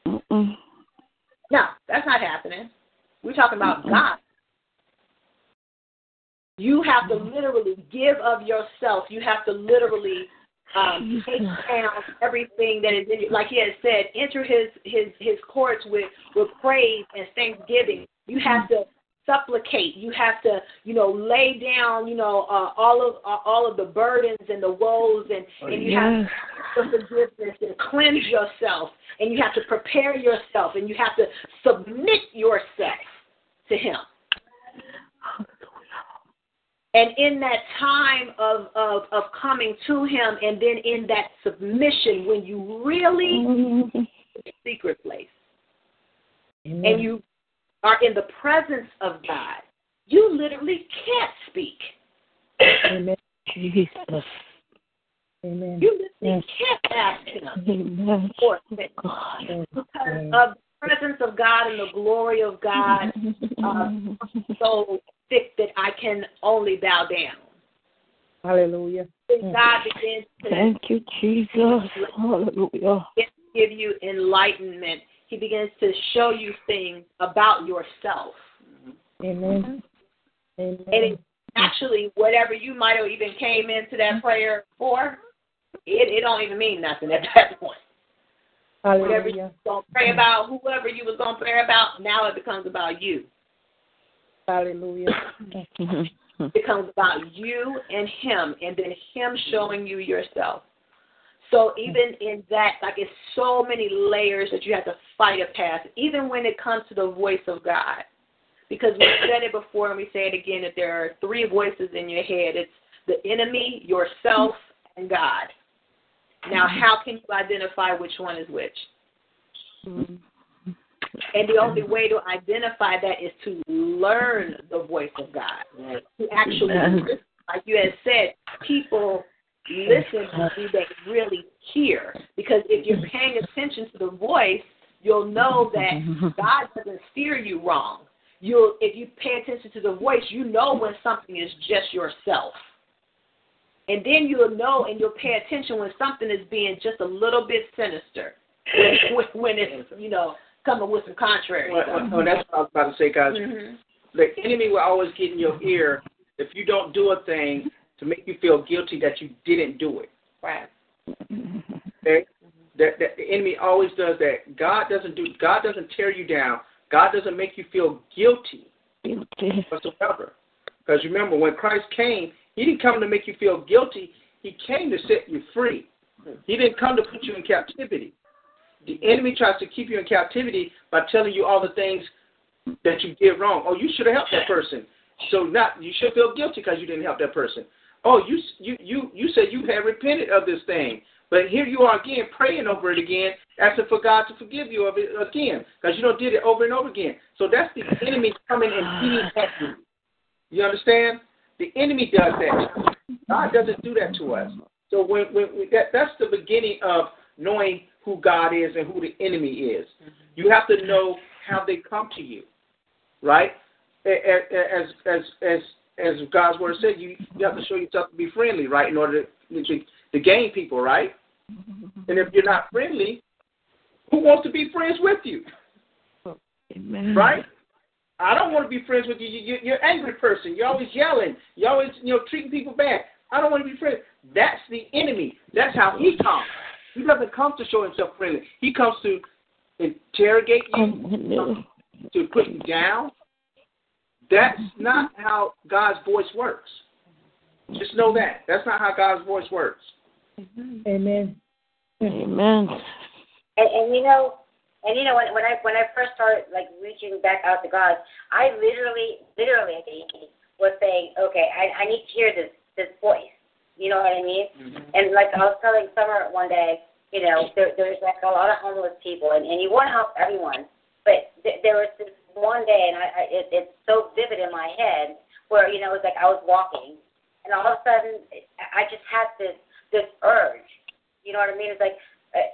Mm-mm. No, that's not happening. We're talking about God. You have to literally give of yourself. You have to literally um, take down everything that is in you. Like he has said, enter his his his courts with with praise and thanksgiving. You have to supplicate. You have to you know lay down you know uh, all of uh, all of the burdens and the woes and and you have to for forgiveness and cleanse yourself and you have to prepare yourself and you have to submit yourself to him and in that time of, of, of coming to him and then in that submission when you really Mhm. secret place and you are in the presence of God, you literally can't speak. Amen. Jesus. Amen. You literally Yes. can't ask him Amen. for things God. because of the presence of God and the glory of God uh, so thick that I can only bow down. Hallelujah. Then God begins to Thank you, Jesus. Hallelujah. give you enlightenment. He begins to show you things about yourself. Amen. Amen. And it, actually, whatever you might have even came into that prayer for, it, it don't even mean nothing at that point. Whatever you Hallelujah. was going to pray about, whoever you was going to pray about, now it becomes about you. Hallelujah. Mm-hmm. It becomes about you and him, and then him showing you yourself. So even in that, like it's so many layers that you have to fight your past, even when it comes to the voice of God. Because we said it before and we say it again that there are three voices in your head. It's the enemy, yourself, and God. Now mm-hmm. how can you identify which one is which? Mm-hmm. And the only way to identify that is to learn the voice of God. To actually listen. Like you had said, people listen to who they really hear. Because if you're paying attention to the voice, you'll know that God doesn't steer you wrong. You'll if you pay attention to the voice, you know when something is just yourself. And then you'll know and you'll pay attention when something is being just a little bit sinister. When, when it's, you know, coming with some contrary Well, stuff. well, that's what I was about to say, guys. Mhm. the enemy will always get in your ear if you don't do a thing to make you feel guilty that you didn't do it. Right. Okay? That, that the enemy always does that. God doesn't do. God doesn't tear you down. God doesn't make you feel guilty Guilty. whatsoever. Because remember, when Christ came, He didn't come to make you feel guilty. He came to set you free. He didn't come to put you in captivity. The enemy tries to keep you in captivity by telling you all the things that you did wrong. Oh, you should have helped that person. So not you should feel guilty because you didn't help that person. Oh, you you you you said you had repented of this thing, but here you are again praying over it again, asking for God to forgive you of it again because you don't did it over and over again. So that's the enemy coming and beating at you. You understand? The enemy does that. God doesn't do that to us. So when, when, when that that's the beginning of knowing who God is and who the enemy is. You have to know how they come to you, right? As as as as God's word said, you you have to show yourself to be friendly, right, in order to to gain people, right? And if you're not friendly, who wants to be friends with you, Amen. right? I don't want to be friends with you. you an angry person. You're always yelling. You're always you know treating people bad. I don't want to be friends. That's the enemy. That's how he comes. He doesn't come to show himself friendly. He comes to interrogate you, to put you down. That's not how God's voice works. Just know that. That's not how God's voice works. Amen. Amen. And, and you know, and you know when when I when I first started like reaching back out to God, I literally, literally, I think, was saying, okay, I I need to hear this this voice. You know what I mean? Mm-hmm. And like I was telling Summer one day, you know, there, there's like a lot of homeless people, and and you want to help everyone, but th- there was this one day, and I, I it, it's so vivid in my head where you know it was like I was walking, and all of a sudden I just had this this urge. You know what I mean? It's like uh,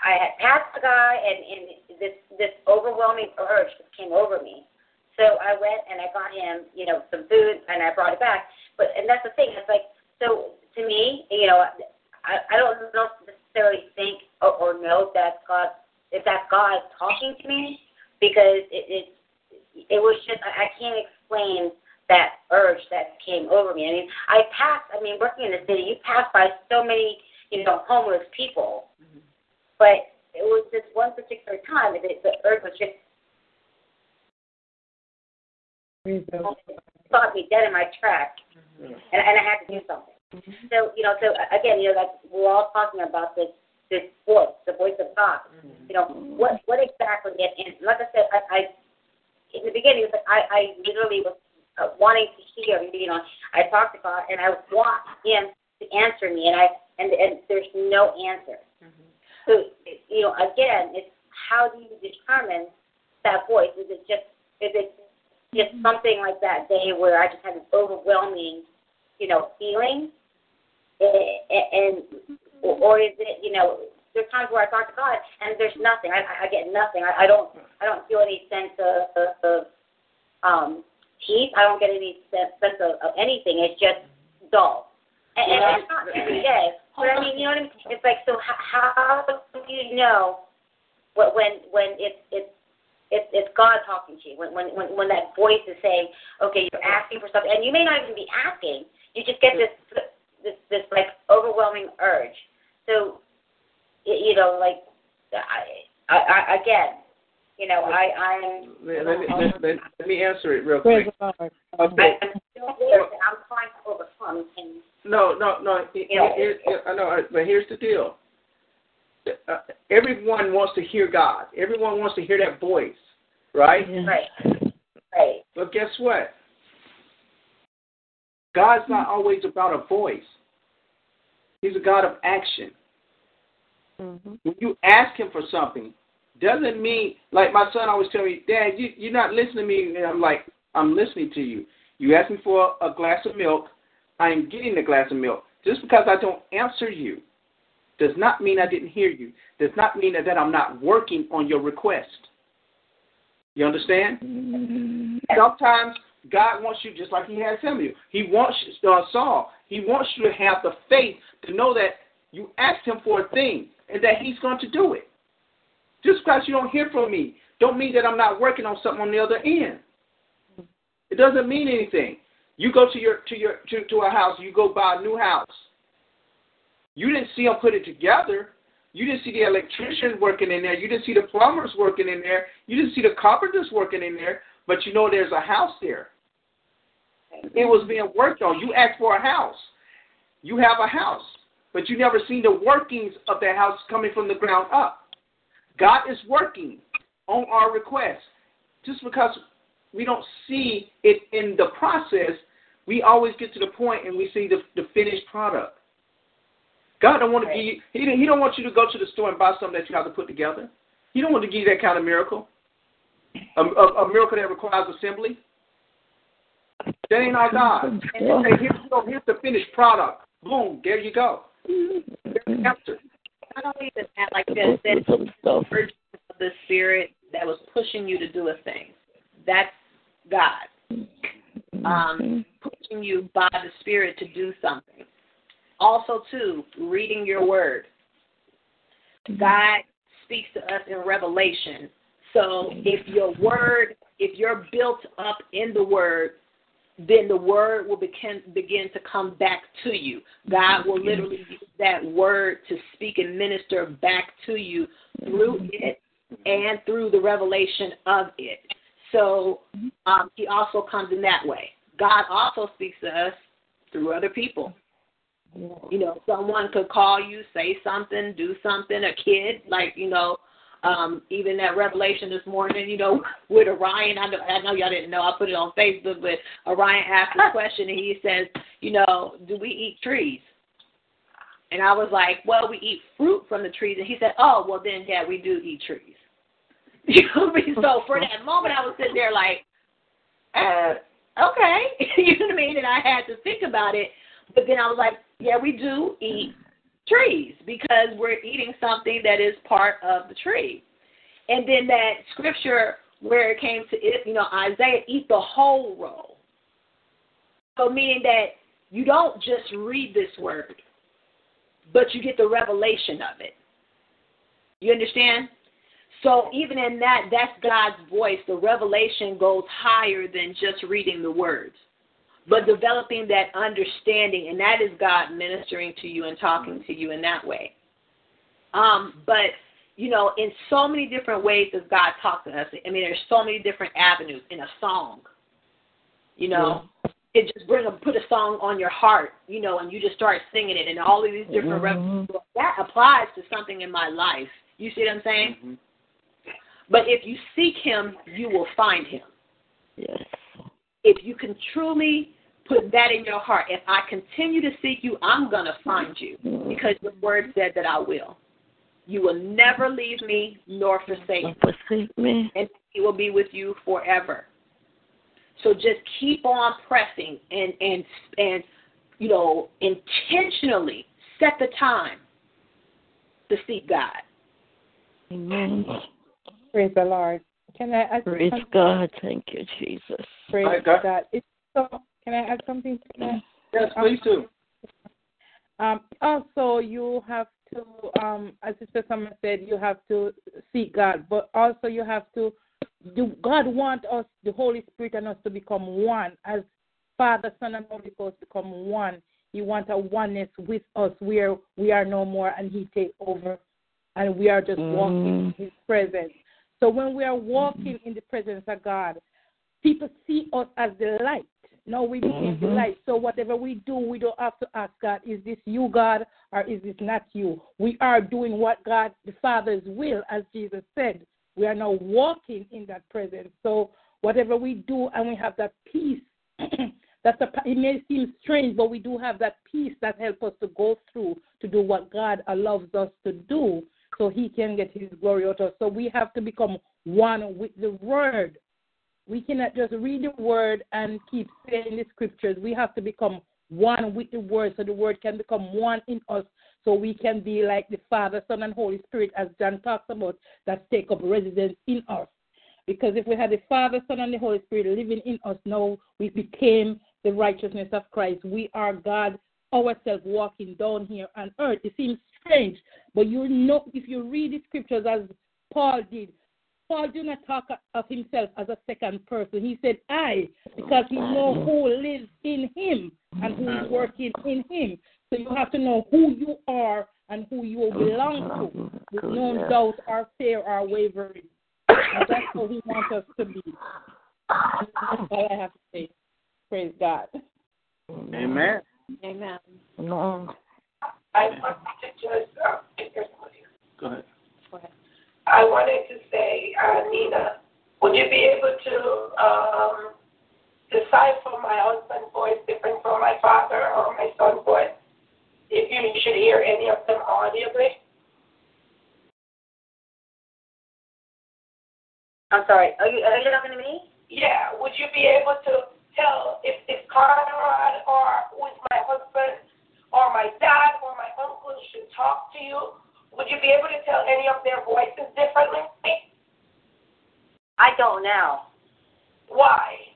I had passed the guy, and, and this this overwhelming urge just came over me. So I went and I got him, you know, some food, and I brought it back. But and that's the thing. It's like so to me, you know, I I don't necessarily think or, or know that God if that's God talking to me because it it it was just I, I can't explain that urge that came over me. I mean, I passed. I mean, working in the city, you pass by so many, you know, homeless people, mm-hmm. but it was this one particular time that it, the urge was just Praise God. stopped me dead in my tracks, mm-hmm. and, and I had to do something. Mm-hmm. So you know, so uh, again, you know, like we're all talking about this this voice, the voice of God. You know, what what exactly? And, and like I said, I, I in the beginning, it was like I I literally was uh, wanting to hear. You know, I talked to God, and I want Him to answer me, and I and and there's no answer. So you know, again, it's how do you determine that voice? Is it just is it just something like that day where I just had an overwhelming, you know, feeling, and, and or is it you know there's times where I talk to God and there's nothing. I, I get nothing. I, I don't I don't feel any sense of, of, of um, peace. I don't get any sense, of, of anything. It's just dull. And, and it's not every day. But I mean, you know what I mean? It's like so. How, how do you know what when when it's it's it's it's God talking to you? When when when when that voice is saying, okay, you're asking for something, and you may not even be asking. You just get this this this like overwhelming urge. So, you know, like I I, I again, you know, I I'm Let, let, me, let, let, let me answer it real quick. Okay. I'm still there, and I'm trying to overcome and No, no, no. It, Yeah. it, it, I know, but here's the deal. Uh, everyone wants to hear God. Everyone wants to hear that voice, right? Yeah. right, right. But guess what? God's not always about a voice. He's a God of action. Mhm. When you ask Him for something, doesn't mean like my son always tell me, Dad, you you're not listening to me. And I'm like, I'm listening to you. You ask me for a glass of milk, I am getting the glass of milk. Just because I don't answer you does not mean I didn't hear you. Does not mean that I'm not working on your request. You understand? Sometimes God wants you just like He had Samuel. He wants uh, Saul. He wants you to have the faith to know that you asked Him for a thing and that He's going to do it. Just because you don't hear from me, don't mean that I'm not working on something on the other end. It doesn't mean anything. You go to your to your to, to a house, you go buy a new house. You didn't see them put it together. You didn't see the electricians working in there. You didn't see the plumbers working in there. You didn't see the carpenters working in there. But you know there's a house there. It was being worked on. You asked for a house. You have a house, but you never seen the workings of that house coming from the ground up. God is working on our request. Just because we don't see it in the process, we always get to the point and we see the, the finished product. God don't want to give you, he, he don't want you to go to the store and buy something that you have to put together. He don't want to give you that kind of miracle. A, a, a miracle that requires assembly. That ain't our God. And say, here's, here's the finished product. Boom, there you go. There's the answer. Not only that, like that, that urge of the spirit that was pushing you to do a thing. That's God. Um, pushing you by the spirit to do something. Also, too, reading your word. God speaks to us in revelation. So if your word, if you're built up in the word, then the word will begin begin to come back to you. God will literally use that word to speak and minister back to you through it and through the revelation of it. So um, he also comes in that way. God also speaks to us through other people. You know, someone could call you, say something, do something. A kid, like you know, um, even that revelation this morning, you know, with Orion. I know, I know y'all didn't know. I put it on Facebook, but Orion asked a question and he says, you know, do we eat trees? And I was like, well, we eat fruit from the trees. And he said, oh, well then, yeah, we do eat trees. You know what I mean? So for that moment, I was sitting there like, uh, okay, you know what I mean? And I had to think about it. But then I was like, yeah, we do eat trees because we're eating something that is part of the tree. And then that scripture where it came to it, you know, Isaiah, eat the whole roll. So meaning that you don't just read this word, but you get the revelation of it. You understand? So even in that, that's God's voice. The revelation goes higher than just reading the words but developing that understanding, and that is God ministering to you and talking to you in that way. Um, but you know, in so many different ways does God talk to us. I mean, there's so many different avenues in a song. You know, yeah. it just bring a put a song on your heart, you know, and you just start singing it, and all of these different mm-hmm. that applies to something in my life. You see what I'm saying? Mm-hmm. But if you seek Him, you will find Him. Yes. If you can truly put that in your heart. If I continue to seek you, I'm going to find you because the word said that I will. You will never leave me nor forsake me. Forsake me. And he will be with you forever. So just keep on pressing and and and you know intentionally set the time to seek God. Amen. Praise the Lord. Can I ask Praise God. Thank you, Jesus. Praise God. God. It's so can I add something to that? Yes, please do. Um, also, you have to, um, as Sister Summer said, you have to seek God, but also you have to. Do God want us, the Holy Spirit, and us to become one, as Father, Son, and Holy Ghost become one. He wants a oneness with us, where we are no more, and He take over, and we are just mm. walking in His presence. So when we are walking in the presence of God, people see us as the light now we became mm-hmm. the light. So whatever we do, we don't have to ask God, is this you, God, or is this not you? We are doing what God, the Father's will, as Jesus said. We are now walking in that presence. So whatever we do, and we have that peace. that's a, it may seem strange, but we do have that peace that helps us to go through to do what God allows us to do so he can get his glory out of us. So we have to become one with the word we cannot just read the word and keep saying the scriptures. We have to become one with the word so the word can become one in us so we can be like the Father, Son, and Holy Spirit, as John talks about, that take up residence in us. Because if we had the Father, Son, and the Holy Spirit living in us now, we became the righteousness of Christ. We are God ourselves walking down here on earth. It seems strange, but you know if you read the scriptures as Paul did, Paul do not talk of himself as a second person. He said I, because he know who lives in him and who is working in him. So you have to know who you are and who you belong to, with no doubt or fear or wavering. And that's what he wants us to be. That's all I have to say. Praise God. Amen. Amen. No. I want to just, if there's someone here. Go ahead. I wanted to say, uh, Nina, would you be able to um, decipher my husband's voice different from my father or my son's voice? If you should hear any of them audibly? I'm sorry. Are you are you talking to me? Yeah. Would you be able to tell if it's Conrad or who is my husband or my dad or my uncle should talk to you? Would you be able to tell any of their voices differently? I don't know. Why?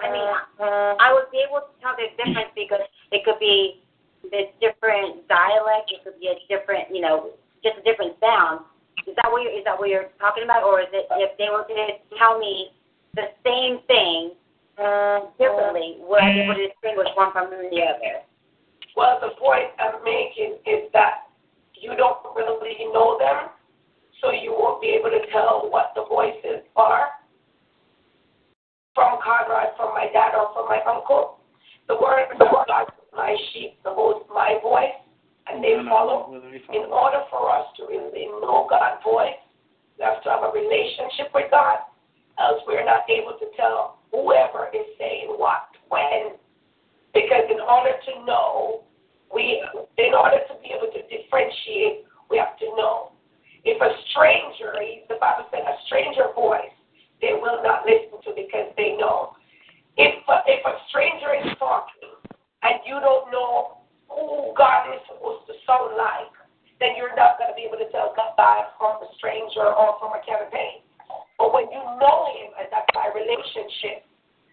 I mean, uh, I would be able to tell the difference because it could be the different dialect. It could be a different, you know, just a different sound. Is that what you're, is that what you're talking about, or is it if they were to tell me the same thing differently, would I be able mm. to distinguish one from the other? Well, the point I'm making is that you don't really know them, so you won't be able to tell what the voices are from Conrad, from my dad, or from my uncle. The word of God, my sheep, the most my voice, and mm-hmm. they follow. In order for us to really know God's voice, we have to have a relationship with God, else we're not able to tell whoever is saying what, when. Because in order to know, we, in order to be able to differentiate, we have to know. If a stranger, the Bible said, a stranger voice, they will not listen to because they know. If a, if a stranger is talking and you don't know who God is supposed to sound like, then you're not going to be able to tell God from a stranger or from a campaign. But when you know Him, and that's by relationship,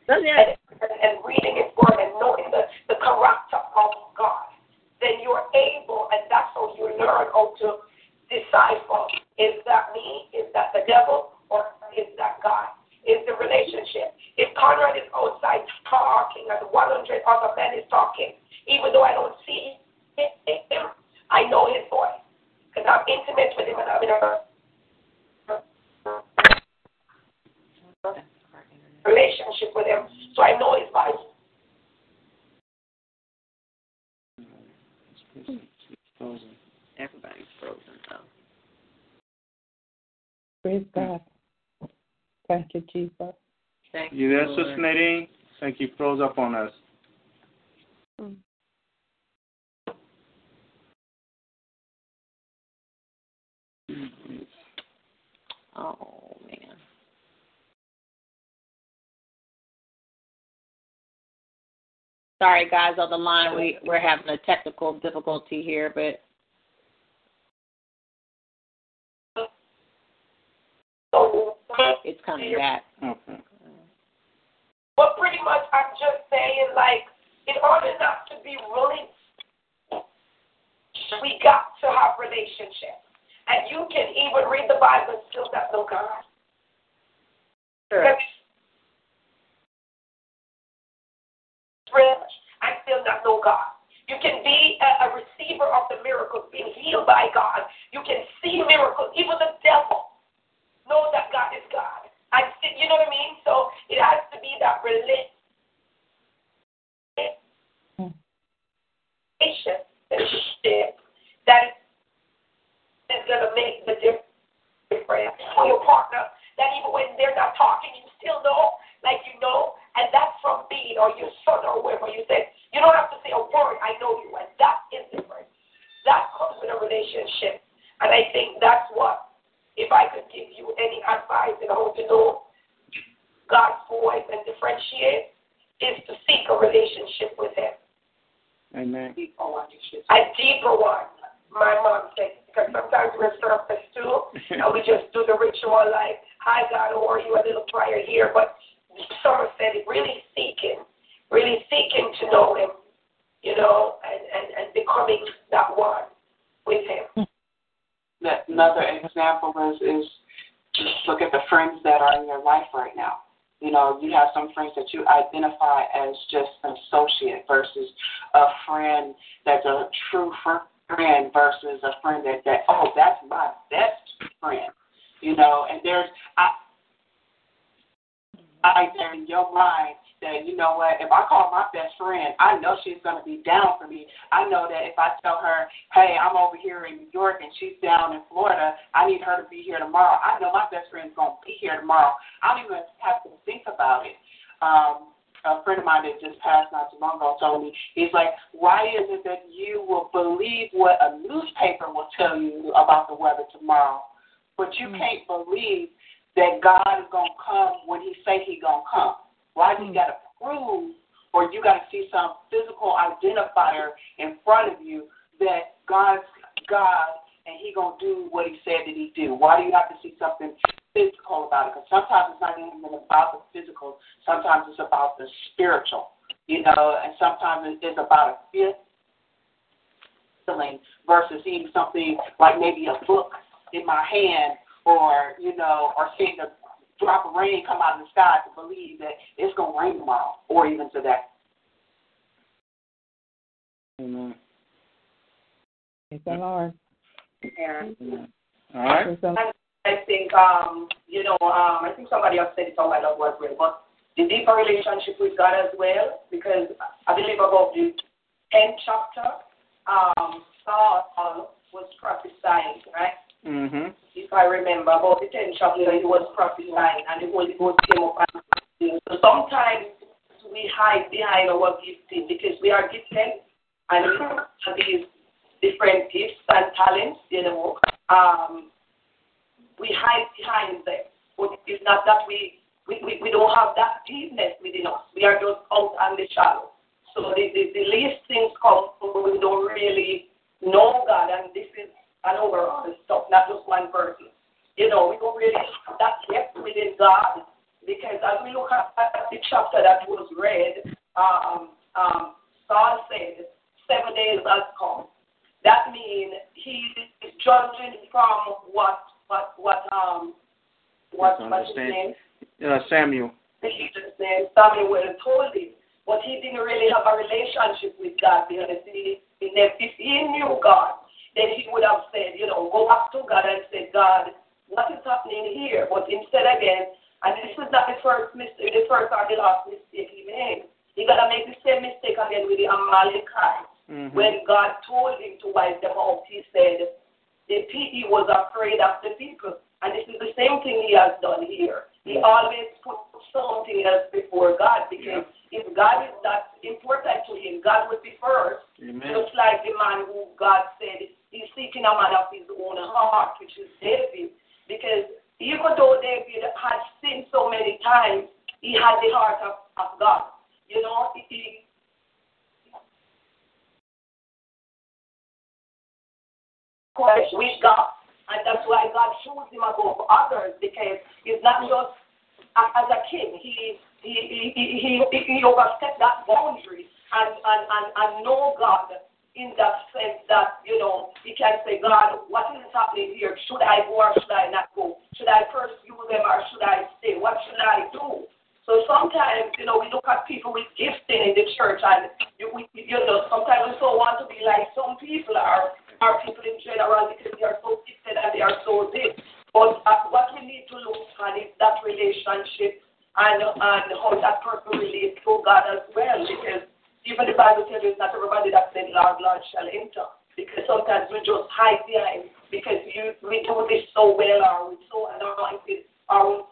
and, and reading His Word and knowing the, the character of God, then you're able, and that's how you learn how to decipher is that me, is that the devil, or is that God? Is the relationship. If Conrad is outside talking and 100 other men is talking, even though I don't see him, I know his voice because I'm intimate with him and I'm in a relationship with him, so I know his voice. Everybody's frozen though. Praise God. Thank you, Jesus. Thank You there, Lord. Sister Nadine? Thank you. Froze up on us. Mm. Oh Sorry guys on the line, we we're having a technical difficulty here, but it's coming back. Okay. but pretty much I'm just saying, like, in order not to be really, we got to have relationship. And you can even read the Bible and still not know God. Sure. Rich and still not know God. You can be a, a receiver of the miracles, being healed by God. You can see miracles. Even the devil knows that God is God. And still, you know what I mean? So it has to be that relationship that is going to make the difference for your partner. That even when they're not talking, you still know, like you know, and that's from being or your son or whoever you said. You don't have to say a word, I know you, and that is different. That comes with a relationship. And I think that's what, if I could give you any advice in how to know God's voice and differentiate, is to seek a relationship with Him. Amen. A deeper one, my mom said, because sometimes we're surface too, and we just do the ritual like, hi God, how are you, a little prayer here, but Summer said it really seeking, really seeking to know Him, you know, and, and, and becoming that one with Him. Hmm. Let, Another example is is just look at the friends that are in your life right now. You know, you have some friends that you identify as just an associate versus a friend that's a true friend versus a friend that that oh that's my best friend. You know, and there's I I there in your mind that, you know what, if I call my best friend, I know she's going to be down for me. I know that if I tell her, hey, I'm over here in New York and she's down in Florida, I need her to be here tomorrow. I know my best friend's going to be here tomorrow. I don't even have to think about it. Um, a friend of mine that just passed not too long ago told me, he's like, why is it that you will believe what a newspaper will tell you about the weather tomorrow, but you mm-hmm. can't believe that God is going to come when he say he going to come? Why do you hmm. got to prove or you got to see some physical identifier in front of you that God's God and He gonna do what He said that He do? Why do you have to see something physical about it? Because sometimes it's not even about the physical. Sometimes it's about the spiritual, you know, and sometimes it's about a feeling versus seeing something like maybe a book in my hand or you know, or seeing the drop of rain come out of the sky to believe that it's going to rain tomorrow or even today. Amen. Thank the Lord. Yeah. All right. I think, um, you know, um, I think somebody else said it a while ago as well, but the deeper relationship with God as well, because I believe about the 10th chapter, um, Saul was prophesying, right? Mm-hmm. If I remember, about the 10th chapter, he was prophesying, and the Holy Ghost came up and so sometimes we hide behind our gifting because we are gifted and we have these different gifts and talents, you know. Um, we hide behind them. But it's not that we, we, we, we don't have that deepness within us. We are just out on the shallow. So the, the, the least things come when we don't really know God, and this is and overall stuff, not just one person. You know, we don't really have that depth within God because as we look at the chapter that was read, um, um, Saul said, seven days has come. That means he is judging from what what what um what what's his name? Uh, Samuel. He just said Samuel told him, but he didn't really have a relationship with God because he, if he knew God, then he would have said, you know, go back to God and say, God, what is happening here? But instead again, and this is not the first mistake, the first or the last mistake he made. He gotta make the same mistake again with the Amalekites. Mm-hmm. When God told him to wipe them out, he said the he was afraid of the people. And this is the same thing he has done here. He always put something else before God because yeah. if God is that important to him, God would be first. Amen. Just like the man who God said he's seeking a man of his own heart, which is David. Because even though David had sinned so many times, he had the heart of, of God. You know, he, with God. And that's why God chose him above others because he's not just as a king. He he he he, he, he overstepped that boundary and, and, and, and know God in that sense that, you know, he can say, God, what is happening here? Should I go or should I not go? Should I pursue them or should I stay? What should I do? So sometimes, you know, we look at people with gifting in the church and, you, we, you know, sometimes we so want to be like some people are, are people in general because they are so gifted and they are so big. But uh, what we need to look at is that relationship and, and how that person relates to God as well because even the Bible tells us not everybody that said, Lord, Lord shall enter. Because sometimes we just hide behind because you, we do this so well or we're so anointed or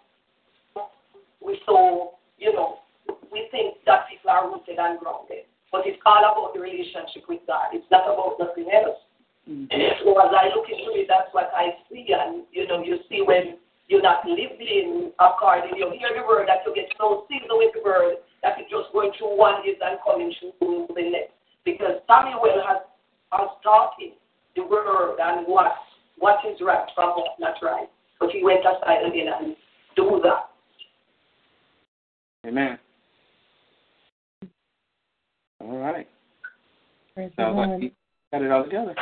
we so, you know, we think that people are rooted and grounded. But it's all about the relationship with God. It's not about nothing else. Mm-hmm. So as I look into it, that's what I see. And, you know, you see when you're not living according, you hear the word that you get so seasoned with the word that is just going through one is and coming through the next. Because Samuel has, has taught him the word and what what is right from what's not right. But he went aside again and do that. Amen. All right. Sounds like he got it all together.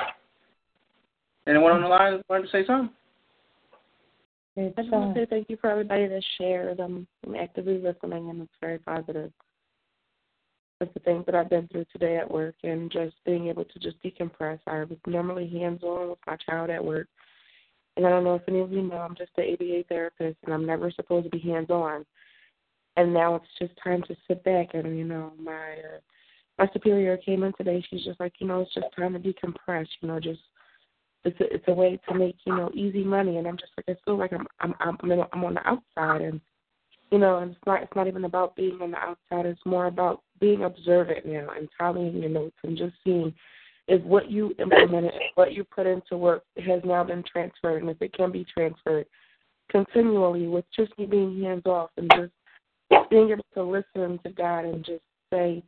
Anyone on the line wanted to say something? I just want to say thank you for everybody that shared. I'm, I'm actively listening, and it's very positive. That's the things that I've been through today at work, and just being able to just decompress. I was normally hands-on with my child at work, and I don't know if any of you know, I'm just an ABA therapist, and I'm never supposed to be hands-on. And now it's just time to sit back, and you know, my uh, my superior came in today. She's just like, you know, it's just time to decompress. You know, just it's a, it's a way to make you know easy money, and I'm just like I feel like I'm I'm I'm I'm on the outside, and you know, and it's not it's not even about being on the outside. It's more about being observant now and tallying your notes and just seeing if what you implemented, what you put into work has now been transferred, and if it can be transferred continually with just me being hands off and just being able to listen to God and just say,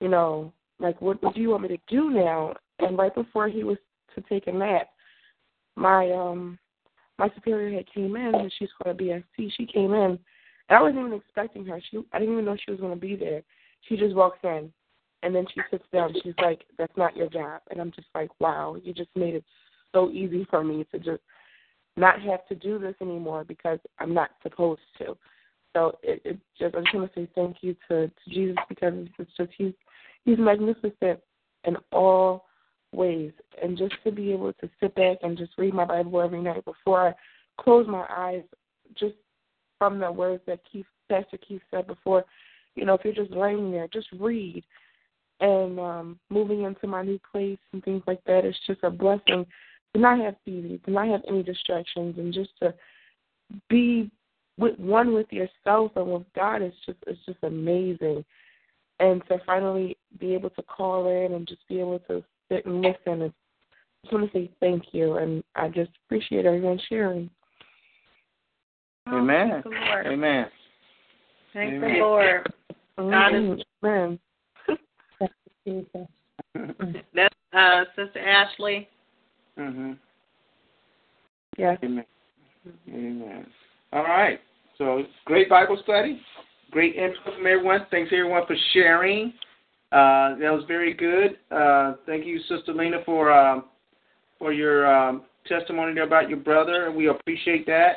you know, like what, what do you want me to do now? And right before he was to take a nap, my um my superior had came in and she's called a BSC. She came in and I wasn't even expecting her. She I didn't even know she was gonna be there. She just walks in and then she sits down. She's like, That's not your job and I'm just like, Wow, you just made it so easy for me to just not have to do this anymore because I'm not supposed to. So it, it just I just want to say thank you to, to Jesus because it's just he's he's magnificent in all ways. And just to be able to sit back and just read my Bible every night before I close my eyes, just from the words that Keith, Pastor Keith said before, you know, if you're just laying there, just read. And um, moving into my new place and things like that, it's just a blessing to not have TV, to not have any distractions, and just to be with one with yourself and with God is just it's just amazing. And to finally be able to call in and just be able to sit and listen. And I just want to say thank you, and I just appreciate everyone sharing. Amen. Oh, Lord. Amen. Thank Amen. the Lord. God is Amen. that's uh Sister Ashley. Mhm. Yes. Amen. Amen. All right. So great Bible study. Great input from everyone. Thanks everyone for sharing. Uh, that was very good. Uh, thank you, Sister Lena, for um, for your um, testimony there about your brother. We appreciate that.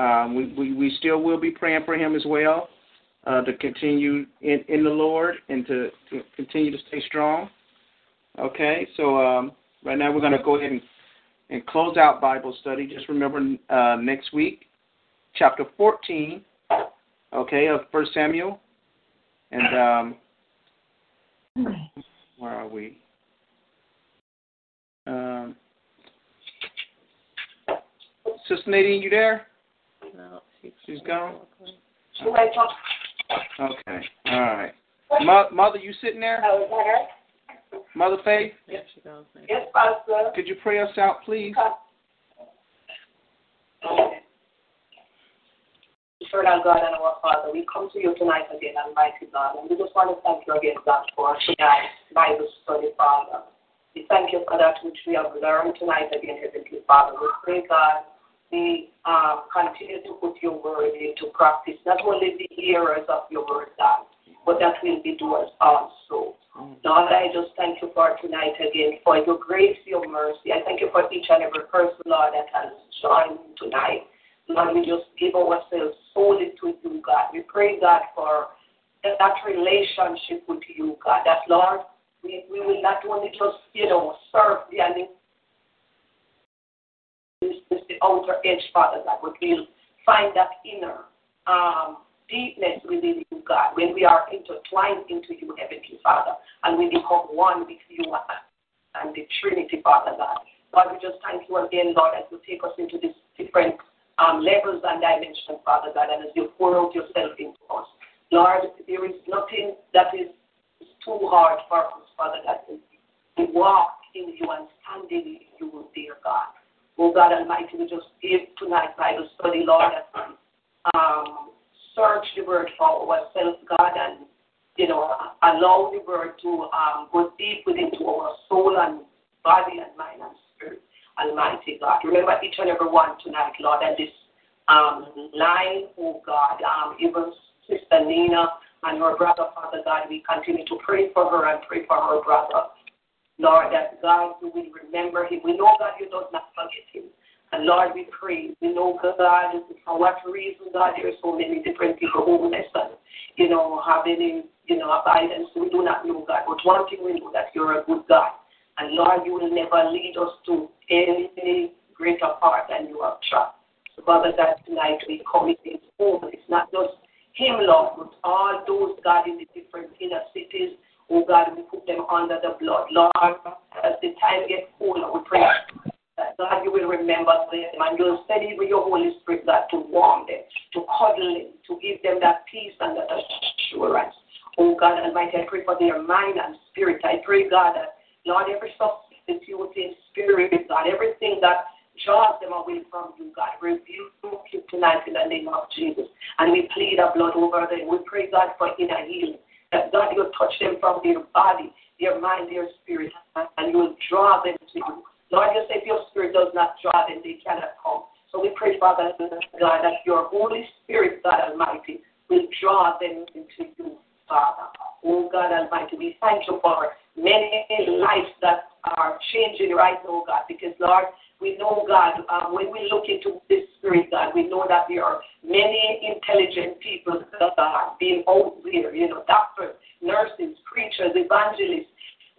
Um, we, we we still will be praying for him as well uh, to continue in, in the Lord and to, to continue to stay strong. Okay, so um, right now we're going to go ahead and, and close out Bible study. Just remember uh, next week, chapter 14, okay, of First Samuel, and um, where are we? Um, Sister Nadine, you there? No, she's, She's gone. She went on. Okay, all right. Mo- Mother, you sitting there? Oh, is that her? Mother Faith, Yes, she goes. Yes, Pastor. could you pray us out, please? Okay. Eternal God and our Father, we come to you tonight again, Almighty God, and we just want to thank you again, God, for tonight's Bible study, Father. We thank you for that which we have learned tonight again, Heavenly Father. We pray, God, we um, continue to put your word into practice, not only the hearers of your word, God, but that will be doers also. Lord, I just thank you for tonight again, for your grace, your mercy. I thank you for each and every person, Lord, that has joined tonight. Lord, we just give ourselves solely to you, God. We pray, God, for that, that relationship with you, God. That, Lord, we, we will not only just, you know, serve the enemy, this is the outer edge, Father God, but we'll find that inner um, deepness within you, God, when we are intertwined into you, Heavenly Father, and we become one with you and the Trinity, Father God. Lord, we just thank you again, Lord, as you take us into these different um, levels and dimensions, Father God, and as you pour out yourself into us. Lord, there is nothing that is too hard for us, Father God. We walk in you and stand in you, dear God. Oh God Almighty, we just give tonight Bible study, Lord, and um, search the word for ourselves, God, and you know, allow the word to um, go deep within our soul and body and mind and. Almighty God. Remember each and every one tonight, Lord, and this um, line, oh God, um, even Sister Nina and her brother, Father God, we continue to pray for her and pray for her brother. Lord, that God, you will remember him. We know, God, you does not forget him. And Lord, we pray. We know, God, for what reason, God, there are so many different people homeless and, you know, having, you know, abundance. We do not know, God. But one thing we know that you're a good God. And Lord, you will never lead us to any greater part than you have tried. So, Father, that tonight we commit his home. It's not just him, Lord, but all those, God, in the different inner cities. Oh, God, we put them under the blood. Lord, as the time gets colder, we pray that, God, you will remember them and you'll steady with your Holy Spirit, God, to warm them, to cuddle them, to give them that peace and that assurance. Oh, God Almighty, I pray for their mind and spirit. I pray, God, that, Lord, every in spirit, God, everything that draws them away from you, God. Rebuke you tonight in the name of Jesus. And we plead our blood over them. We pray, God, for inner healing. That God, you'll touch them from their body, their mind, their spirit, and you will draw them to you. Lord, you say if your spirit does not draw them, they cannot come. So we pray, Father God, that your Holy Spirit, God Almighty, will draw them into you, Father. Oh God Almighty, we thank you for many lives that are changing right now, God, because Lord, we know, God, um, when we look into this spirit, God, we know that there are many intelligent people that are being out there, you know, doctors, nurses, preachers, evangelists,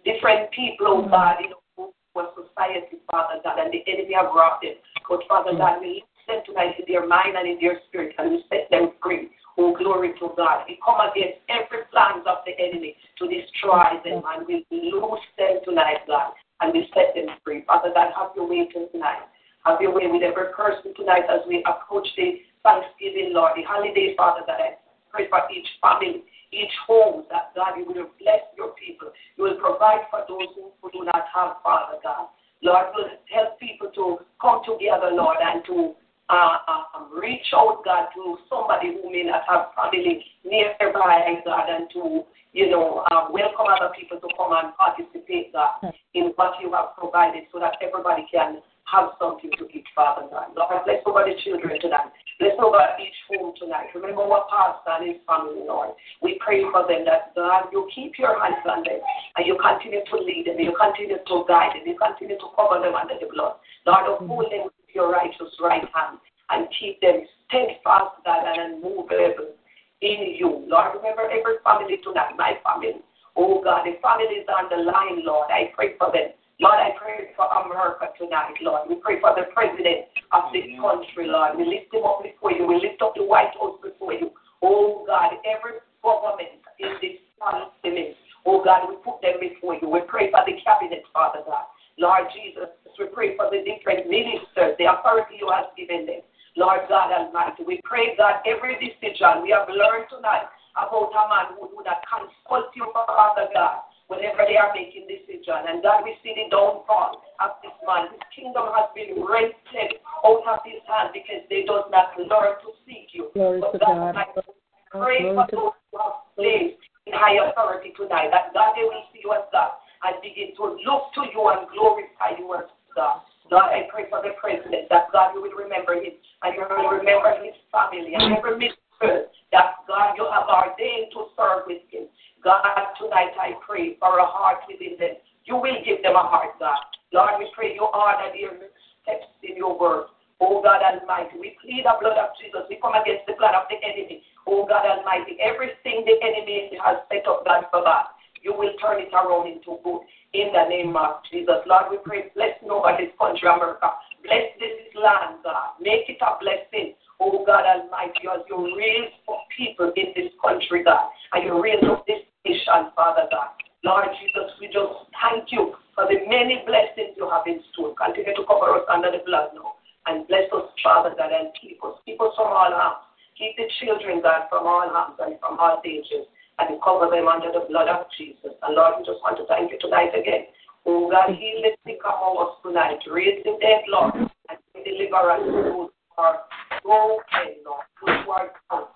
different people, oh God, you know, for society, Father God, and the enemy have robbed them. But Father God, we lift them tonight in their mind and in their spirit, and we set them free. Oh, glory to God. We come against every plans of the enemy to destroy them, and we lose them tonight, God and we set them free. Father God, have your way tonight. Have your way with every person tonight as we approach the Thanksgiving, Lord, the holiday, Father God. I pray for each family, each home, that God, you will bless your people. You will provide for those who do not have, Father God. Lord, will help people to come together, Lord, and to uh, um, reach out, God, to somebody who may not have family nearby, God, and to you know, um, welcome other people to come and participate, God, in what you have provided so that everybody can have something to eat, Father God. Lord, bless over the children tonight. Bless over each home tonight. Remember what Pastor and his family, Lord. We pray for them that, God, you keep your hands on them and you continue to lead them. You continue to guide them. You continue to cover them under the blood. Lord, uphold them with your righteous right hand and keep them steadfast, God, and unmovable in you. Lord, remember every family tonight, my family. Oh God, the families on the line, Lord, I pray for them. Lord, I pray for America tonight, Lord. We pray for the president of this country, Lord. We lift him up before you. We lift up the White House before you. Oh God, every government in this continent, oh God, we put them before you. We pray for the cabinet, Father God. Lord Jesus, we pray for the different ministers, the authority you have given them. Lord God Almighty, we pray, that every decision we have learned tonight about a man who would not consult you, Father God, whenever they are making decision. And God, we see the downfall of this man. His kingdom has been rented out of his hand because they do not learn to seek you. Glory but to God. God. Pray for those who have placed in high authority tonight, that God, they will see you as God and begin to look to you and glorify you as God. Lord, I pray for the president that God, you will remember him and you will remember his family and every minister that God, you have ordained to serve with him. God, tonight I pray for a heart within them. You will give them a heart, God. Lord, we pray you order their steps in your word. Oh God Almighty, we plead the blood of Jesus. We come against the blood of the enemy. Oh God Almighty, everything the enemy has set up, God, for God, you will turn it around into good in the name of Jesus. Lord, we pray blessing over this country, America. Bless this land, God. Make it a blessing. Oh God Almighty, as you raise up people in this country, God, and you raise up this nation, Father God. Lord Jesus, we just thank you for the many blessings you have in store. Continue to cover us under the blood now. And bless us, Father God, and keep us. Keep us from all harm. Keep the children, God, from all harms and from all dangers and cover them under the blood of Jesus. And Lord, we just want to thank you tonight again. Oh God, heal the sick among us tonight. Raise the dead, Lord, and deliver us those who are broken, Lord, those who are down.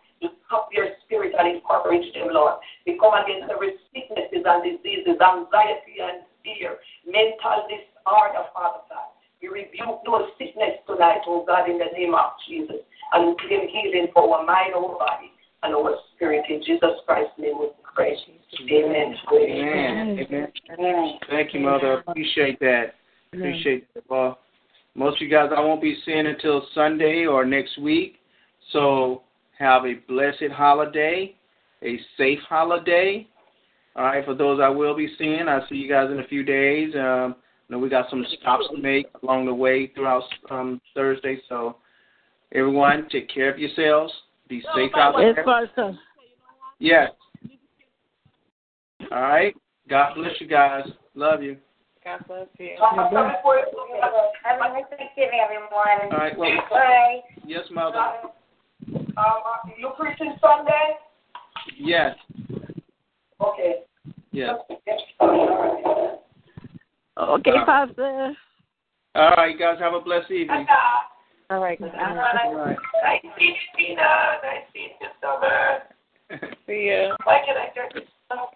Up your spirit and encourage them, Lord. We come against every sicknesses and diseases, anxiety and fear, mental disorder, Father God. We rebuke those sickness tonight, oh God, in the name of Jesus. And we claim healing for our mind, our body and our spirit. In Jesus Christ's name we pray. Amen. Amen. Amen. Amen. Thank you, Mother. Appreciate that. Appreciate it. Well, most of you guys I won't be seeing until Sunday or next week. So have a blessed holiday, a safe holiday. All right, for those I will be seeing, I'll see you guys in a few days. Um, you know, we got some stops to make along the way throughout um, Thursday. So everyone, take care of yourselves. Be safe out Yes, there. Yes. All right. God bless you guys. Love you. God bless you. Have a nice Thanksgiving, everyone. All right. Well, Bye. yes, mother. Um, uh, you preaching Sunday? Yes. Okay. Yes. Okay, Pastor. All right, guys. Have a blessed evening. All right. Good All night. right. Nice seeing you, Tina. Nice seeing you, Summer. See ya. Why can I turn this off?